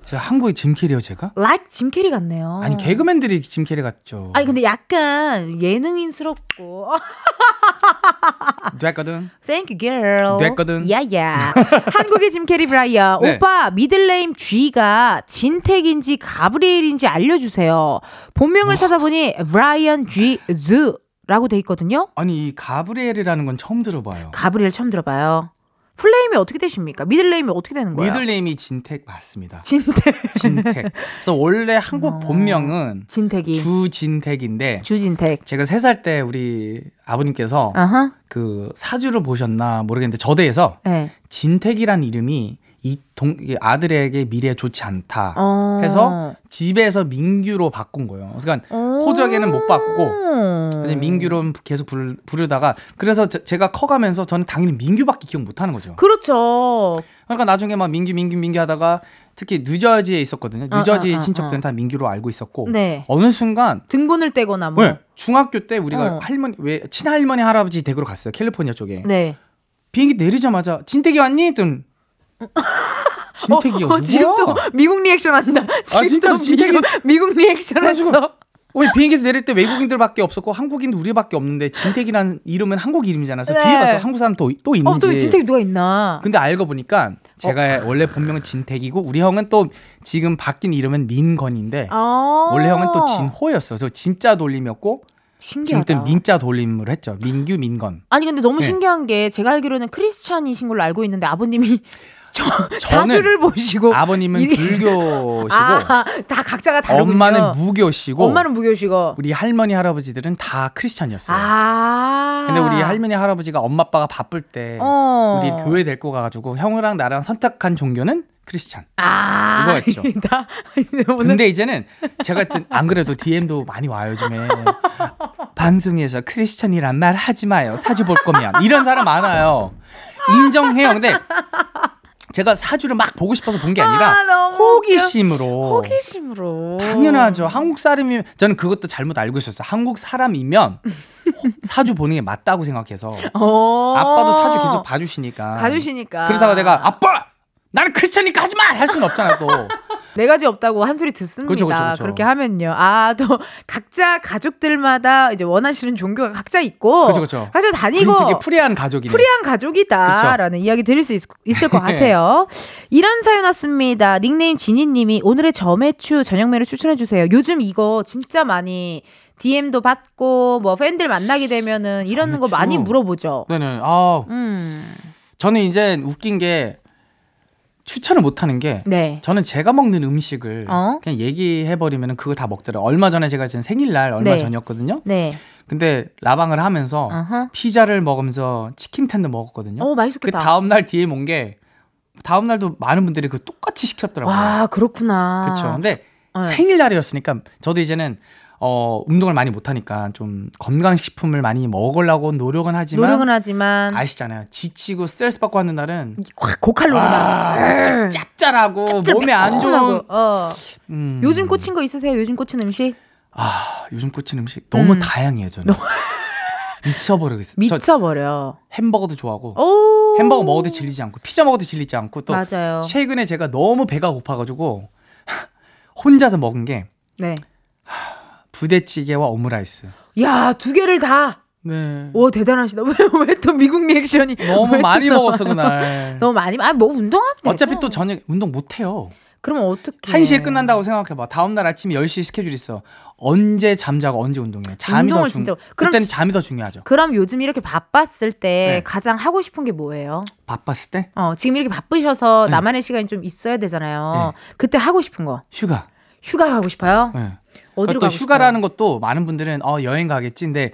제가 한국의 짐 캐리요 제가? like 짐 캐리 같네요. 아니 개그맨들이 짐 캐리 같죠. 아니 근데 약간 예능인스럽고. (laughs) 됐거든. Thank you, girl. 됐거든. 야야. (laughs) 한국의 짐 캐리 브라이언. 네. 오빠 middle name G가 진택인지 가브리엘인지 알려주세요. 본명을 찾아보니 브라이언 G Z라고 돼 있거든요. 아니 이 가브리엘이라는 건 처음 들어봐요. 가브리엘 처음 들어봐요. full name이 어떻게 되십니까? middle name이 어떻게 되는 거예요? middle name이 진택 맞습니다. 진택. 진택. 그래서 원래 한국 어. 본명은 진택이. 주진택인데 주진택. 제가 세 살 때 우리 아버님께서 아하. 그 사주를 보셨나 모르겠는데 절에서 네. 진택이라는 이름이 이 동, 아들에게 미래에 좋지 않다 어. 해서 집에서 민규로 바꾼 거예요. 그러니까 호적에는 못 바꾸고 민규로 계속 부르, 부르다가 그래서 제, 제가 커가면서 저는 당연히 민규밖에 기억 못 하는 거죠. 그렇죠. 그러니까 나중에 막 민규 민규 민규 하다가 특히 뉴저지에 있었거든요. 뉴저지 어, 어, 어, 친척들은 어. 다 민규로 알고 있었고 네. 어느 순간 등본을 떼거나 뭐. 네, 중학교 때 우리가 어. 할머니 왜 친할머니 할아버지 댁으로 갔어요. 캘리포니아 쪽에. 네. 비행기 내리자마자 진택이 왔니? 했더니 진택이요. 어, 지금 또 미국 리액션 한다. 지금 진짜로 또 진택이- 미국, 미국 리액션 했어. 왜 비행기에서 내릴 때 외국인들밖에 없었고 한국인 우리밖에 없는데 진택이라는 이름은 한국 이름이잖아요. 그래서 네. 뒤에 봐서 한국 사람 또, 또 있는지. 어, 또 진택이 누가 있나? 근데 알고 보니까 제가 원래 본명은 진택이고 우리 형은 또 지금 바뀐 이름은 민건인데 아. 원래 형은 또 진호였어. 저 진짜 돌림이었고 지금 신기하다. 또 민자 돌림을 했죠. 민규 민건. 아니 근데 너무 네. 신기한 게 제가 알기로는 크리스찬이신 걸로 알고 있는데 아버님이 저 사주를 보시고 아버님은 일이- 불교시고 아, 다 각자가 다르군요. 엄마는 무교시고 엄마는 무교시고. 우리 할머니 할아버지들은 다 크리스찬이었어요. 아. 근데 우리 할머니 할아버지가 엄마 아빠가 바쁠 때 어. 우리 교회 데리고 가가지고 형이랑 나랑 선택한 종교는 크리스찬. 아. 이거였죠. 다 (laughs) 오늘 근데 이제는 제가 안 그래도 DM도 많이 와요 요즘에 방송에서 크리스찬이란 말 하지 마요 사주 볼 거면 이런 사람 많아요 인정해요 근데 제가 사주를 막 보고 싶어서 본 게 아니라 아, 호기심으로 호기심으로. 당연하죠 한국 사람이면 저는 그것도 잘못 알고 있었어요 한국 사람이면 사주 보는 게 맞다고 생각해서 어. 아빠도 사주 계속 봐주시니까 가주시니까. 그러다가 내가 아빠 나는 Christian이니까 하지 마 할 수는 없잖아 또 (laughs) 네 가지 없다고 한 소리 듣습니다. 그쵸, 그쵸, 그쵸. 렇게 하면요. 아, 또 각자 가족들마다 이제 원하시는 종교가 각자 있고 그쵸, 그쵸. 각자 다니고 되게 free한 가족이네 free한 가족이다라는 이야기 드릴 수 있, 을것 네. 같아요. (laughs) 이런 사연 왔습니다. 닉네임 지니님이 오늘의 저메추 저녁 메뉴 추천해 주세요. 요즘 이거 진짜 많이 DM도 받고 뭐 팬들 만나게 되면은 이런 거. 많이 물어보죠. 네네 아 음, 저는 이제 웃긴 게 추천을 못 하는 게 네. 저는 제가 먹는 음식을 어? 그냥 얘기해 버리면 그걸 다 먹더라고요. 얼마 전에 제가 지금 생일날 얼마 네. 전이었거든요. 네. 근데 라방을 하면서 어허. 피자를 먹으면서 치킨 텐더 먹었거든요. 어, 그 맛있겠다. 다음 날 뒤에 온 게 다음 날도 많은 분들이 그 똑같이 시켰더라고요. 와, 그렇구나. 그렇죠. 근데 네. 생일날이었으니까 저도 이제는 어 운동을 많이 못 하니까 좀 건강식품을 많이 먹으려고 노력은 하지만 노력은 하지만 아시잖아요. 지치고 스트레스 받고 하는 날은 확 고칼로리만. 와, 짭- 짭짤하고 짭짤 몸에 안 좋은. 어. 음. 요즘 꽂힌 거 있으세요? 요즘 꽂힌 음식? 아 요즘 꽂힌 음식 너무 음. 다양해요 저는 (laughs) 미쳐버리겠어요. 저 미쳐버려. 햄버거도 좋아하고 오. 햄버거 먹어도 질리지 않고 피자 먹어도 질리지 않고 또 맞아요. 최근에 제가 너무 배가 고파가지고 (laughs) 혼자서 먹은 게 네. 부대찌개와 오므라이스. 야, 두 개를 다. 네. 오, 대단하시다. (laughs) 왜왜또 미국 리액션이 너무 왜 많이 또- 먹었어 그날. (laughs) 너무 많이. 아, 뭐 운동하면 되죠. 어차피 또 저녁 운동 못 해요. 그러면 어떻게? 1시에 끝난다고 생각해봐. 다음날 아침 10시 스케줄 있어. 언제 잠자고 언제 운동해. 잠이 더 운동을 중. 진짜- 그럼 그때는 시- 잠이 더 중요하죠. 그럼 요즘 이렇게 바빴을 때 네. 가장 하고 싶은 게 뭐예요? 바빴을 때 어, 지금 이렇게 바쁘셔서 네. 나만의 시간이 좀 있어야 되잖아요. 그때 하고 싶은 거. 휴가. 휴가 가고 싶어요? 네. 어디로 또 가고 휴가라는 것도 많은 분들은 어 여행 가겠지. 근데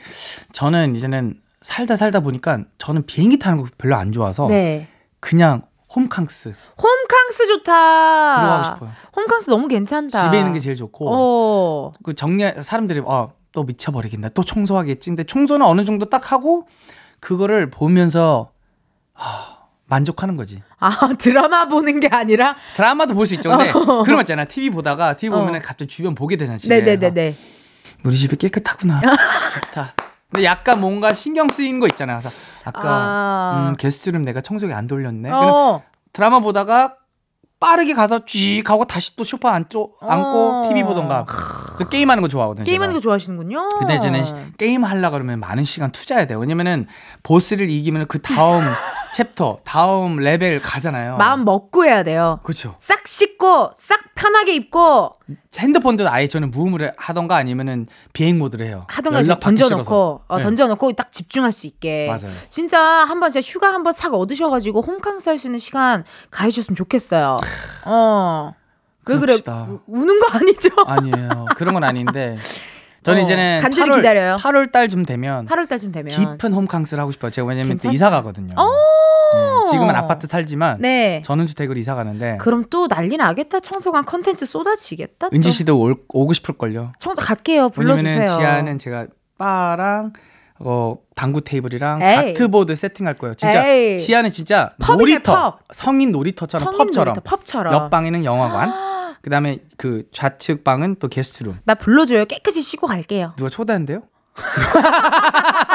저는 이제는 살다 살다 보니까 저는 비행기 타는 거 별로 안 좋아서 싶어요? 네. 그냥 홈캉스 홈캉스 좋다. 하고 싶어요. 홈캉스 너무 괜찮다. 집에 있는 게 제일 좋고 어. 그 정리 사람들이 어 또 미쳐버리겠네 또 청소하겠지 근데 청소는 어느 정도 딱 하고 그거를 보면서 아 만족하는 거지. 아 (laughs) 드라마 보는 게 아니라 드라마도 볼 수 있죠. 근데 어. 그런 거 있잖아. TV 보다가 TV 어. 보면 은 갑자기 주변 보게 되잖아. 집에. 네네네네. 우리 집이 깨끗하구나. (laughs) 좋다. 근데 약간 뭔가 신경 쓰이는 거 있잖아. 그래서 아까 아. 음, 게스트룸 내가 청소기 안 돌렸네. 어. 드라마 보다가 빠르게 가서 쥐 하고 다시 또 소파 앉고, 앉고 어. TV 보던가. 또 게임하는 거 좋아하거든요. 게임하는 거 제가. 좋아하시는군요. 근데 시- 게임 하려 그러면 많은 시간 투자해야 돼요. 왜냐면은 보스를 이기면 그 다음 챕터, 다음 레벨 가잖아요. 마음 먹고 해야 돼요. 그렇죠. 싹 씻고 싹 편하게 입고 핸드폰도 아예 저는 무음을 하던가 아니면은 비행 모드를 해요. 하던가 던져 놓고 싫어서. 어, 네. 던져 놓고 딱 집중할 수 있게. 맞아요. 진짜 한번 진짜 휴가 한번 싹 얻으셔 가지고 홈캉스 할 수 있는 시간 가해주셨으면 좋겠어요. 어. 왜 그래? 우는 거 아니죠? 아니에요. 그런 건 아닌데. (laughs) 저는 어, 이제는 간절히 8월, 기다려요. 8월 달쯤 되면 8월 달쯤 되면. 깊은 홈캉스를 하고 싶어요. 제가 왜냐면 또 괜찮다. 이사 가거든요. 오! 네, 지금은 아파트 살지만 네. 전원주택으로 이사 가는데 그럼 또 난리 나겠다. 청소관 컨텐츠 쏟아지겠다. 또. 은지 씨도 올- 오고 싶을 걸요. 청소 갈게요. 불러주세요. 지하는 제가 바랑 어 당구 테이블이랑 에이. 다트보드 세팅할 거예요. 진짜 에이. 지하는 진짜 펍이네, 놀이터 펍. 성인 놀이터처럼 성인 펍처럼 놀이터, 펍처럼. 옆 방에는 영화관 그다음에 그 좌측 방은 또 게스트룸 나 불러줘요. 깨끗이 씻고 갈게요. 누가 초대한대요? (laughs)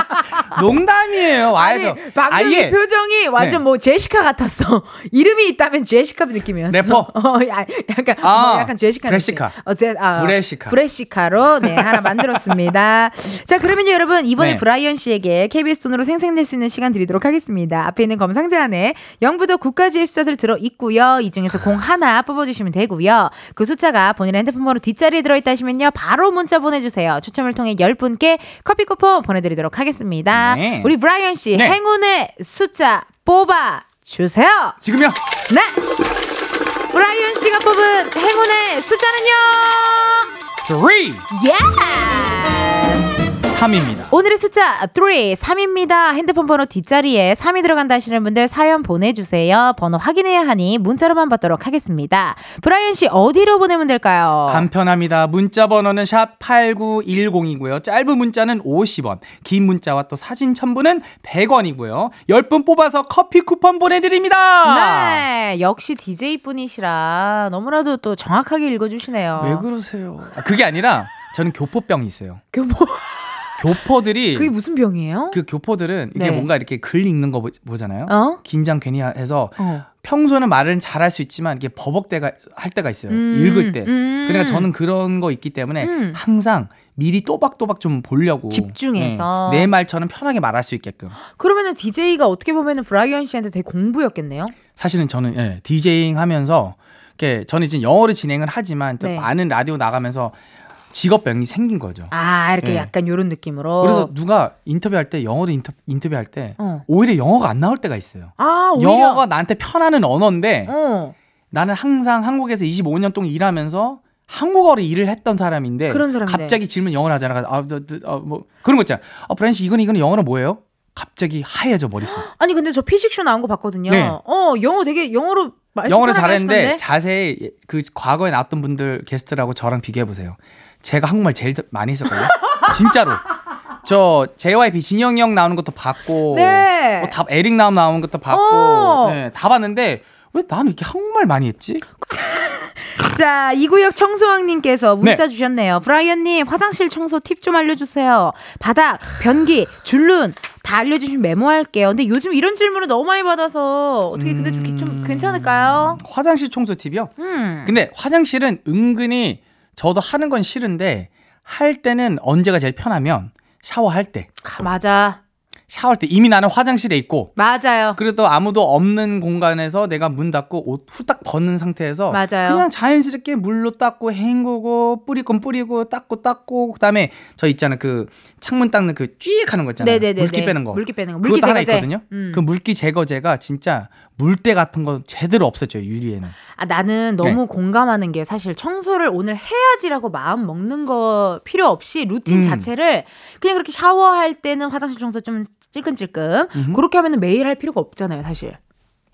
농담이에요. 와야죠. 아니, 방금 아예 이 표정이 완전 네. 뭐 제시카 같았어. (laughs) 이름이 있다면 제시카 느낌이었어. 래퍼. (laughs) 어, 야, 약간 아, 어, 약간 제시카 브레시카. 어, 제, 아, 브레시카. 브레시카로 네 하나 만들었습니다. (laughs) 자 그러면요 여러분 이번에 네. 브라이언 씨에게 KBS 돈으로 생생낼 수 있는 시간 드리도록 하겠습니다. 앞에 있는 검상자 안에 0부터 9까지의 숫자들 들어 있고요. 이 중에서 공 하나 뽑아주시면 되고요. 그 숫자가 본인의 핸드폰 번호 뒷자리에 들어있다 하시면요 바로 문자 보내주세요. 추첨을 통해 10분께 커피 쿠폰 보내드리도록 하겠습니다. 네. 우리 브라이언 씨 네. 행운의 숫자 뽑아 주세요. 지금요. 네. 브라이언 씨가 뽑은 행운의 숫자는요. 3 Yes. 3입니다. 오늘의 숫자 3, 3입니다. 핸드폰 번호 뒷자리에 3이 들어간다 하시는 분들 사연 보내주세요. 번호 확인해야 하니 문자로만 받도록 하겠습니다. 브라이언 씨 어디로 보내면 될까요? 간편합니다. 문자 번호는 샵 8910이고요. 짧은 문자는 50원, 긴 문자와 또 사진 첨부는 100원이고요. 10분 뽑아서 커피 쿠폰 보내드립니다. 네, 역시 DJ 분이시라 너무나도 또 정확하게 읽어주시네요. 왜 그러세요? 아, 그게 아니라 저는 교포병이 있어요. 교포. 교포들이 그게 무슨 병이에요? 그 교포들은 이게 네. 뭔가 이렇게 글 읽는 거 보- 보잖아요. 어? 긴장 괜히 해서 어. 평소는 말은 잘할 수 있지만 이게 버벅대가 할 때가 있어요. 음, 읽을 때. 음. 그러니까 저는 그런 거 있기 때문에 음. 항상 미리 또박또박 좀 보려고 집중해서. 네, 내 말처럼 편하게 말할 수 있게끔. 그러면은 DJ가 어떻게 보면은 브라이언 씨한테 되게 공부였겠네요. 사실은 저는 예, 디제잉 하면서 이렇게 저는 이제 영어로 진행을 하지만 또 네. 많은 라디오 나가면서 직업병이 생긴 거죠. 아 이렇게 네. 약간 요런 느낌으로. 그래서 누가 인터뷰할 때 영어로 인터, 인터뷰할 때 어. 오히려 영어가 안 나올 때가 있어요. 아 오히려. 영어가 나한테 편하는 언어인데 어. 나는 항상 한국에서 25년 동안 일하면서 한국어로 일을 했던 사람인데. 갑자기 질문 영어로 하잖아. 아, 저, 저, 어, 뭐 그런 거 있잖아. 어, 브랜 씨 이건 이거는 영어로 뭐예요? 갑자기 하얘져 머릿속. 아니 근데 저 피식쇼 나온 거 봤거든요. 네. 어 영어 되게 영어로 영어를 잘했는데 하시던데? 자세히 그 과거에 나왔던 분들 게스트라고 저랑 비교해 보세요. 제가 한국말 제일 많이 했었거든요. (laughs) 진짜로. 저 JYP 진영이 형 나오는 것도 봤고, 네. 뭐 다 에릭 나움 나오는 것도 봤고, 어. 네, 다 봤는데 왜 나는 이렇게 한국말 많이 했지? (laughs) 자, 이구역 청소왕님께서 문자 네. 주셨네요. 브라이언님, 화장실 청소 팁 좀 알려주세요. 바닥, 변기, 줄눈 다 알려주시면 메모할게요. 근데 요즘 이런 질문을 너무 많이 받아서 어떻게 근데 좀, 좀 괜찮을까요? 화장실 청소 팁이요? 음. 근데 화장실은 은근히 저도 하는 건 싫은데 할 때는 언제가 제일 편하면 샤워할 때. 아, 맞아. 샤워할 때 이미 나는 화장실에 있고 맞아요. 그래도 아무도 없는 공간에서 내가 문 닫고 옷 후딱 벗는 상태에서 맞아요. 그냥 자연스럽게 물로 닦고 헹구고 뿌릴 건 뿌리고 닦고 닦고 그다음에 저 있잖아 그 창문 닦는 그 쥐익 하는 거 있잖아요. 네네네네. 물기 빼는 거. 물기 빼는 거. 물기 그것도 하나. 있거든요. 음. 그 물기 제거제가 진짜 물때 같은 거 제대로 없었죠 유리에는. 아, 나는 네. 너무 공감하는 게 사실 청소를 오늘 해야지라고 마음 먹는 거 필요 없이 루틴 음. 자체를 그냥 그렇게 샤워할 때는 화장실 청소 좀 찔끔찔끔 음흠. 그렇게 하면 매일 할 필요가 없잖아요, 사실.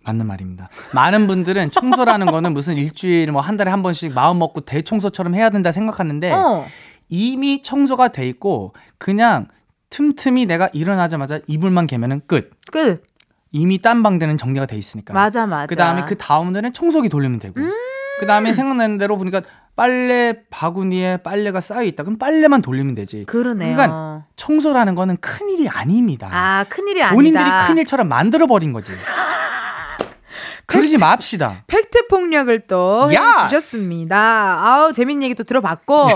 맞는 말입니다. 많은 분들은 청소라는 거는 무슨 일주일 뭐 한 달에 한 번씩 마음 먹고 대청소처럼 해야 된다 생각하는데 어. 이미 청소가 돼 있고 그냥 틈틈이 내가 일어나자마자 이불만 개면은 끝. 끝. 이미 딴 방들은 정리가 돼 있으니까. 맞아 맞아. 그 다음에 그 다음에는 청소기 돌리면 되고. 그 다음에 생각나는 대로 보니까 빨래 바구니에 빨래가 쌓여 있다. 그럼 빨래만 돌리면 되지. 그러네요. 그러니까 청소라는 거는 큰 일이 아닙니다. 아 큰 일이 아니다. 본인들이 큰 일처럼 만들어 버린 거지. (laughs) 그러지 맙시다. 팩트 폭력을 또 Yes! 해주셨습니다. 아우 재밌는 얘기 또 들어봤고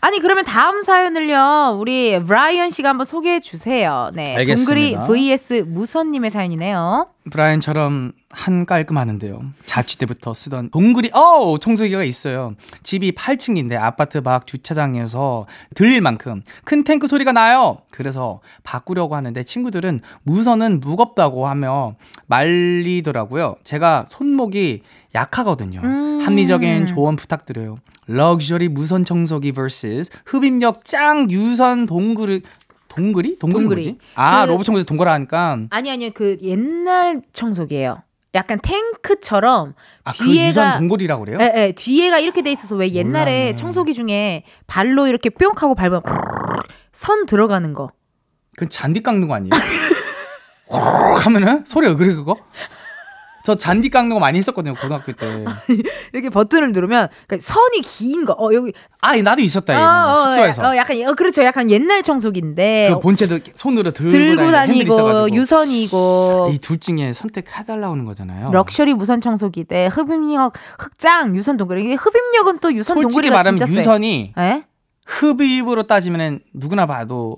아니 그러면 다음 사연을요 우리 브라이언 씨가 한번 소개해 주세요. 네, 알겠습니다. 동그리 vs 무선님의 사연이네요. 브라이언처럼 한 깔끔하는데요. 자취 때부터 쓰던 동그리 어 청소기가 있어요. 집이 8층인데 아파트 밖 주차장에서 들릴 만큼 큰 탱크 소리가 나요. 그래서 바꾸려고 하는데 친구들은 무선은 무겁다고 하며 말리더라고요. 제가 손목이 약하거든요. 음. 합리적인 조언 부탁드려요. 럭셔리 무선 청소기 vs 흡입력 짱 유선 동그리 동그리? 동그리 동그리. 뭐지? 아 그- 로봇 청소기 동그라 하니까 아니 아니요 그 옛날 청소기예요. 약간 탱크처럼 아, 그 뒤에가 동굴이라고 그래요? 예, 예, 뒤에가 이렇게 돼 있어서 왜 옛날에 몰랐네. 청소기 중에 발로 이렇게 뿅 하고 밟으면 선 들어가는 거. 그건 잔디 깎는 거 아니에요? (laughs) 하면은 소리가 그래 그거? 저 잔디 깎는 거 많이 했었거든요 고등학교 때. (laughs) 이렇게 버튼을 누르면 그러니까 선이 긴 거. 어 여기 아 나도 있었다 어, 어, 숙소에서. 어, 약간 어, 그렇죠. 약간 옛날 청소기인데 그 본체도 손으로 들고, 들고 다니고. 유선이고 이 둘 중에 선택해달라고 하는 거잖아요. 럭셔리 무선 청소기 대 흡입력 끝장 유선 동그리 이게 흡입력은 또 유선 솔직히 말하면 진짜 세. 유선이 예? 흡입으로 따지면 누구나 봐도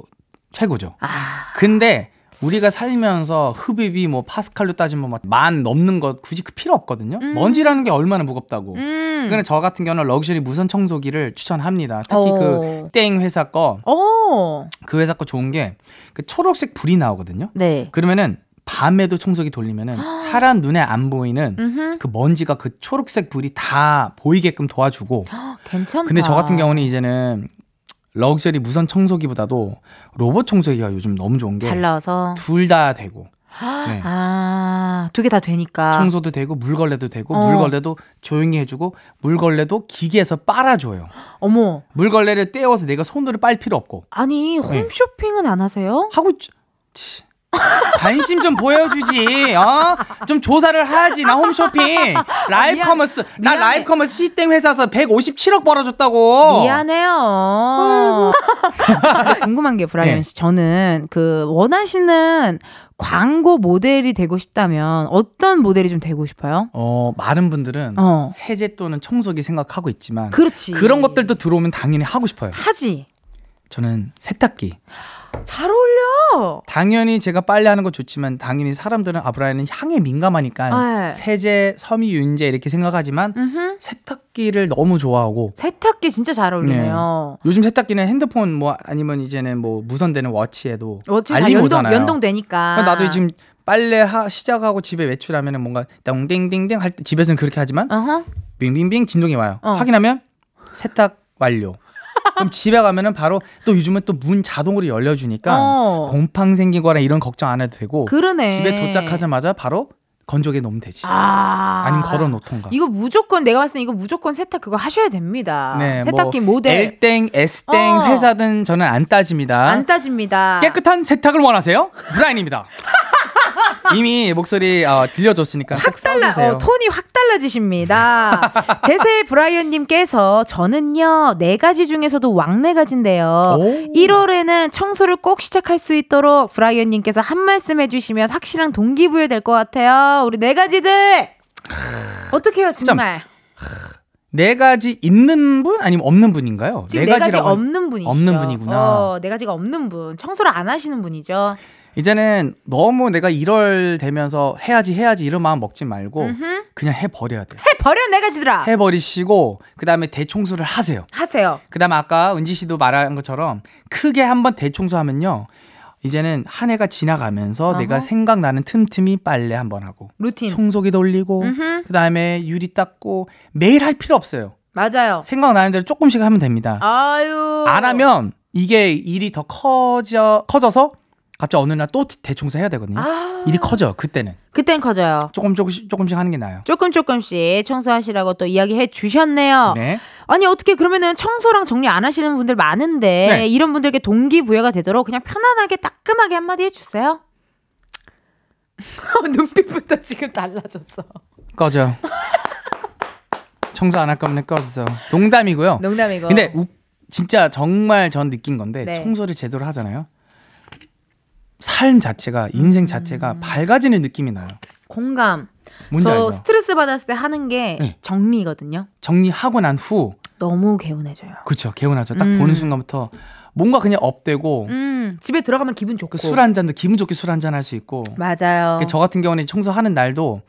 최고죠. 아, 근데 우리가 살면서 흡입이 뭐 파스칼로 따지면 막 만 넘는 것 굳이 그 필요 없거든요. 음. 먼지라는 게 얼마나 무겁다고. 음. 그러니까 저 같은 경우는 럭셔리 무선 청소기를 추천합니다. 특히 어. 그땡 회사 거, 오. 그 회사 거 좋은 게 그 초록색 불이 나오거든요. 네. 그러면은 밤에도 청소기 돌리면은 (gasps) 사람 눈에 안 보이는 음흠. 그 먼지가 그 초록색 불이 다 보이게끔 도와주고. (gasps) 괜찮다. 근데 저 같은 경우는 이제는 럭셔리 무선 청소기보다도 로봇 청소기가 요즘 너무 좋은 게 잘 나와서 둘 다 되고 네. 아, 두 개 다 되니까. 청소도 되고 물걸레도 되고 어. 물걸레도 조용히 해주고 물걸레도 기계에서 빨아줘요. 어머. 물걸레를 떼어서 내가 손으로 빨 필요 없고 아니, 홈쇼핑은 안 하세요? 하고 있- 치. 관심 좀 보여주지, 어? 좀 조사를 하지. 나 홈쇼핑, (laughs) 라이브 미안- 커머스, 나 미안해. 라이브 커머스 시땡 회사에서 157억 벌어줬다고. 미안해요. (laughs) 궁금한 게 브라이언 네. 씨, 저는 그 원하시는 광고 모델이 되고 싶다면 어떤 모델이 좀 되고 싶어요? 어, 많은 분들은 어. 세제 또는 청소기 생각하고 있지만 그렇지. 그런 것들도 들어오면 당연히 하고 싶어요. 하지. 저는 세탁기. 잘 어울려. 당연히 제가 빨래하는 거 좋지만 당연히 사람들은 아브라인은 향에 민감하니까 네. 세제, 섬유유연제 이렇게 생각하지만 음흠. 세탁기를 너무 좋아하고 세탁기 진짜 잘 어울리네요. 요즘 세탁기는 핸드폰 뭐 아니면 이제는 뭐 무선되는 워치에도 다 알림 연동, 오잖아요. 연동되니까. 그러니까 나도 지금 빨래 하, 시작하고 집에 외출하면은 뭔가 땡땡땡땡 할 때 집에서는 그렇게 하지만 어허. 빙빙빙 진동이 와요. 어. 확인하면 세탁 완료. 그럼 집에 가면은 바로 또 요즘은 또 문 자동으로 열려주니까 어. 곰팡 생기거나 이런 걱정 안 해도 되고 그러네. 집에 도착하자마자 바로 건조기에 넣으면 되지. 아. 아니면 걸어 놓던가. 이거 무조건 내가 봤을 때 이거 무조건 세탁 그거 하셔야 됩니다. 네, 세탁기 뭐 모델 L땡, S땡 어. 회사든 저는 안 따집니다. 안 따집니다. 깨끗한 세탁을 원하세요? 브라인입니다. (laughs) 이미 목소리 어, 들려줬으니까 확꼭 달라. 어, 톤이 확 달라지십니다. (laughs) 대세 브라이언님께서 저는요, 네 가지 중에서도 왕네 가지인데요. 오. 1월에는 청소를 꼭 시작할 수 있도록 브라이언님께서 한 말씀 해주시면 확실한 동기부여 될 것 같아요. 우리 네 가지들! 어떻게 해요, 정말? 네 가지 있는 분 아니면 없는 분인가요? 지금 네, 가지 가지라고 없는 분이시죠. 없는 분이구나. 어, 네 가지가 없는 분. 청소를 안 하시는 분이죠. 이제는 너무 내가 1월 되면서 해야지 해야지 이런 마음 먹지 말고 음흠. 그냥 해버려야 돼요. 해버려, 네 가지들아! 해버리시고 그 다음에 대청소를 하세요. 하세요. 그 다음에 아까 은지 씨도 말한 것처럼 크게 한번 대청소하면요. 이제는 한 해가 지나가면서 어허. 내가 생각나는 틈틈이 빨래 한번 하고 루틴. 청소기 돌리고 음흠. 그 다음에 유리 닦고 매일 할 필요 없어요. 맞아요. 생각나는 대로 조금씩 하면 됩니다. 아유. 안 하면 이게 일이 더 커져 커져서 갑자기 어느 날 또 대청소 해야 되거든요. 아. 일이 커져 그때는 그땐 커져요. 조금 조금씩 조금씩 하는 게 나아요. 조금 조금씩 청소하시라고 또 이야기해 주셨네요. 네. 아니 어떻게 그러면은 청소랑 정리 안 하시는 분들 많은데 네. 이런 분들께 동기 부여가 되도록 그냥 편안하게 따끔하게 한마디 해주세요. (laughs) 눈빛부터 지금 달라졌어. 꺼져. 청소 안 할 거면 꺼져. 농담이고요. 농담이고. 근데 우- 진짜 정말 전 느낀 건데 네. 청소를 제대로 하잖아요. 삶 자체가 인생 자체가 음. 밝아지는 느낌이 나요. 공감. 뭔지 저 알죠? 스트레스 받았을 때 하는 게 네. 정리거든요. 정리하고 난 후 너무 개운해져요. 그렇죠. 개운하죠. 딱 음. 보는 순간부터 뭔가 그냥 업되고 음, 집에 들어가면 기분 좋고. 그 술 한 잔도 기분 좋게 술 한 잔 할 수 있고. 맞아요. 그저 같은 경우는 청소하는 날도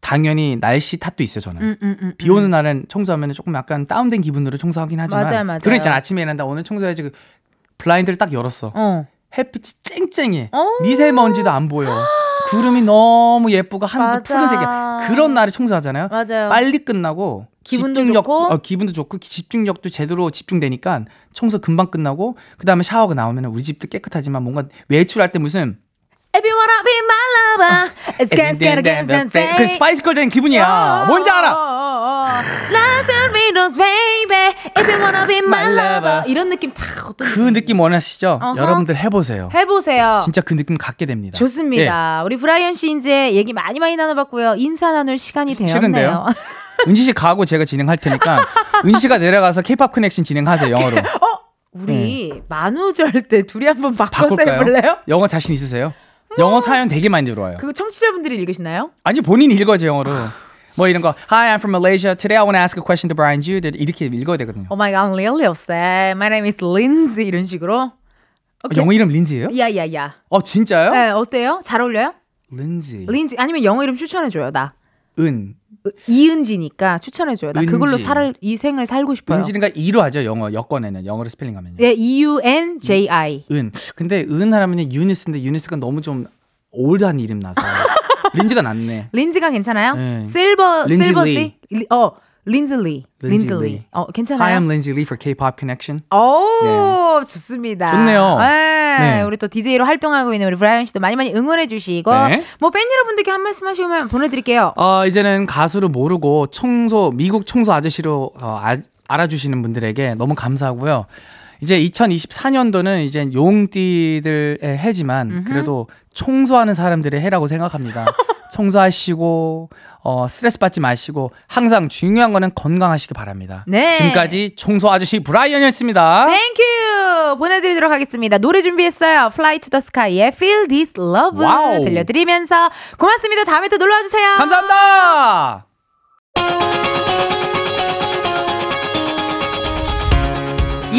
당연히 날씨 탓도 있어요, 저는. 음, 음, 음, 비 오는 날은 청소하면 조금 약간 다운된 기분으로 청소하긴 하지만 맞아요, 맞아요. 그런 있잖아 아침에 일어난다 오늘 청소해야지 그 블라인드를 딱 열었어 어. 햇빛이 쨍쨍해 어. 미세먼지도 안 보여 구름이 너무 예쁘고 하늘도. 푸른색이야 그런 날에 청소하잖아요 맞아요. 빨리 끝나고 기분도 집중력, 좋고. 어, 기분도 좋고 집중력도 제대로 집중되니까 청소 금방 끝나고 그 다음에 샤워가 나오면 우리 집도 깨끗하지만 뭔가 외출할 때 무슨 If you wanna be my lover, you gotta get with. 그 스파이스 걸 된 기분이야 뭔지 알아 Lies and riddles, baby. If you wanna be my lover. 이런 느낌 다 어떤 그 느낌 원하시죠 어허. 여러분들 해보세요 해보세요. 진짜 그 느낌 갖게 됩니다 예. 좋습니다. 우리 브라이언 씨 이제 얘기 많이 많이 나눠봤고요. 인사 나눌 시간이 (laughs) 되었네요. 싫은데요? (laughs) 은지 씨 가고 제가 진행할 테니까 은지 씨가 내려가서 케이팝 커넥션 진행하세요 영어로. 우리 만우절 때 둘이 한번 바꿔서 네. 바꿀까요? 해볼래요? 영어 자신 있으세요? 영어 사연 되게 많이 들어와요. 그거 청취자분들이 읽으시나요? 아니 본인 읽어야죠 영어로. 뭐 이런 거 Hi, I'm from Malaysia. Today I want to ask a question to Brian Ju. 이렇게 읽어야 되거든요. Oh my god, I'm really upset. My name is Lindsay 이런 식으로. 오케이. 영어 이름 린지예요? 야 야 야. 어 진짜요? 네, 어때요? 잘 어울려요? 린지. 린지 아니면 영어 이름 추천해 줘요 나. 은. 이은지니까 추천해 줘요. 나 그걸로 은지. 살, 이 생을 살고 싶어요. 은지는가 이로 하죠 영어 여권에는 영어로 스펠링하면요. 네, E U N J I. 은. 근데 은 하면은 유니스인데 유니스가 너무 좀 old한 이름 나서 린지가 낫네. 린지가 괜찮아요? 네. 실버 린지 실버지? 리. 리- 어 린즐리. 린즐리. 리. 어 Hi, 괜찮아요? I'm Lindsay Lee for K-pop Connection. 오 좋습니다. 좋네요. 네, 네. 우리 또 DJ로 활동하고 있는 우리 브라이언 씨도 많이 많이 응원해 주시고 네. 뭐팬 여러분들께 한 말씀 하시면 보내 드릴게요. 어, 이제는 가수를 모르고 청소, 미국 청소 아저씨로 어, 아- 알아주시는 분들에게 너무 감사하고요. 이제 2024년도는 이제 용띠들의 해지만 그래도 청소하는 사람들의 해라고 생각합니다. (laughs) 청소하시고 어, 스트레스 받지 마시고 항상 중요한 거는 건강하시기 바랍니다. 네. 지금까지 청소 아저씨 브라이언이었습니다. Thank you 보내드리도록 하겠습니다. 노래 준비했어요. Fly to the Sky의 Feel This Love Wow. 들려드리면서 고맙습니다. 다음에 또 놀러와 주세요. 감사합니다.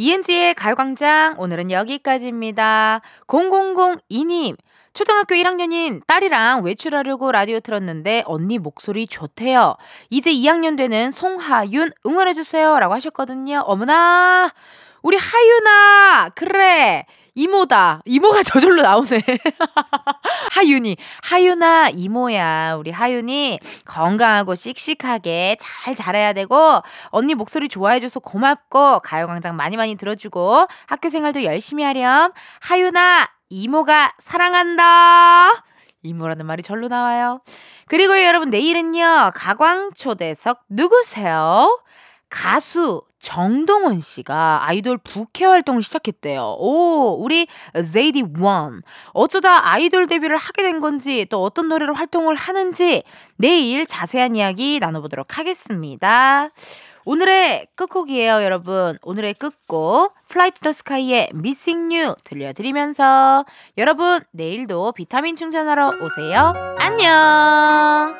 이은지의 가요광장 오늘은 여기까지입니다. 0002님 초등학교 1학년인 딸이랑 외출하려고 라디오 틀었는데 언니 목소리 좋대요. 이제 2학년 되는 송하윤 응원해주세요 라고 하셨거든요. 어머나 우리 하윤아 그래 이모다. 이모가 (laughs) 저절로 나오네. (laughs) 하윤이. 하윤아 이모야. 우리 하윤이 건강하고 씩씩하게 잘 자라야 되고 언니 목소리 좋아해줘서 고맙고 가요광장 많이 많이 들어주고 학교 생활도 열심히 하렴. 하윤아 이모가 사랑한다. 이모라는 말이 절로 나와요. 그리고 여러분 내일은요 가광초대석 누구세요 가수 정동원 씨가 아이돌 부캐 활동을 시작했대요. 오, 우리 JD1. 어쩌다 아이돌 데뷔를 하게 된 건지 또 어떤 노래로 활동을 하는지 내일 자세한 이야기 나눠보도록 하겠습니다. 오늘의 끝곡이에요, 여러분. 오늘의 끝곡 Fly to the Sky의 Missing You 들려드리면서 여러분 내일도 비타민 충전하러 오세요. 안녕.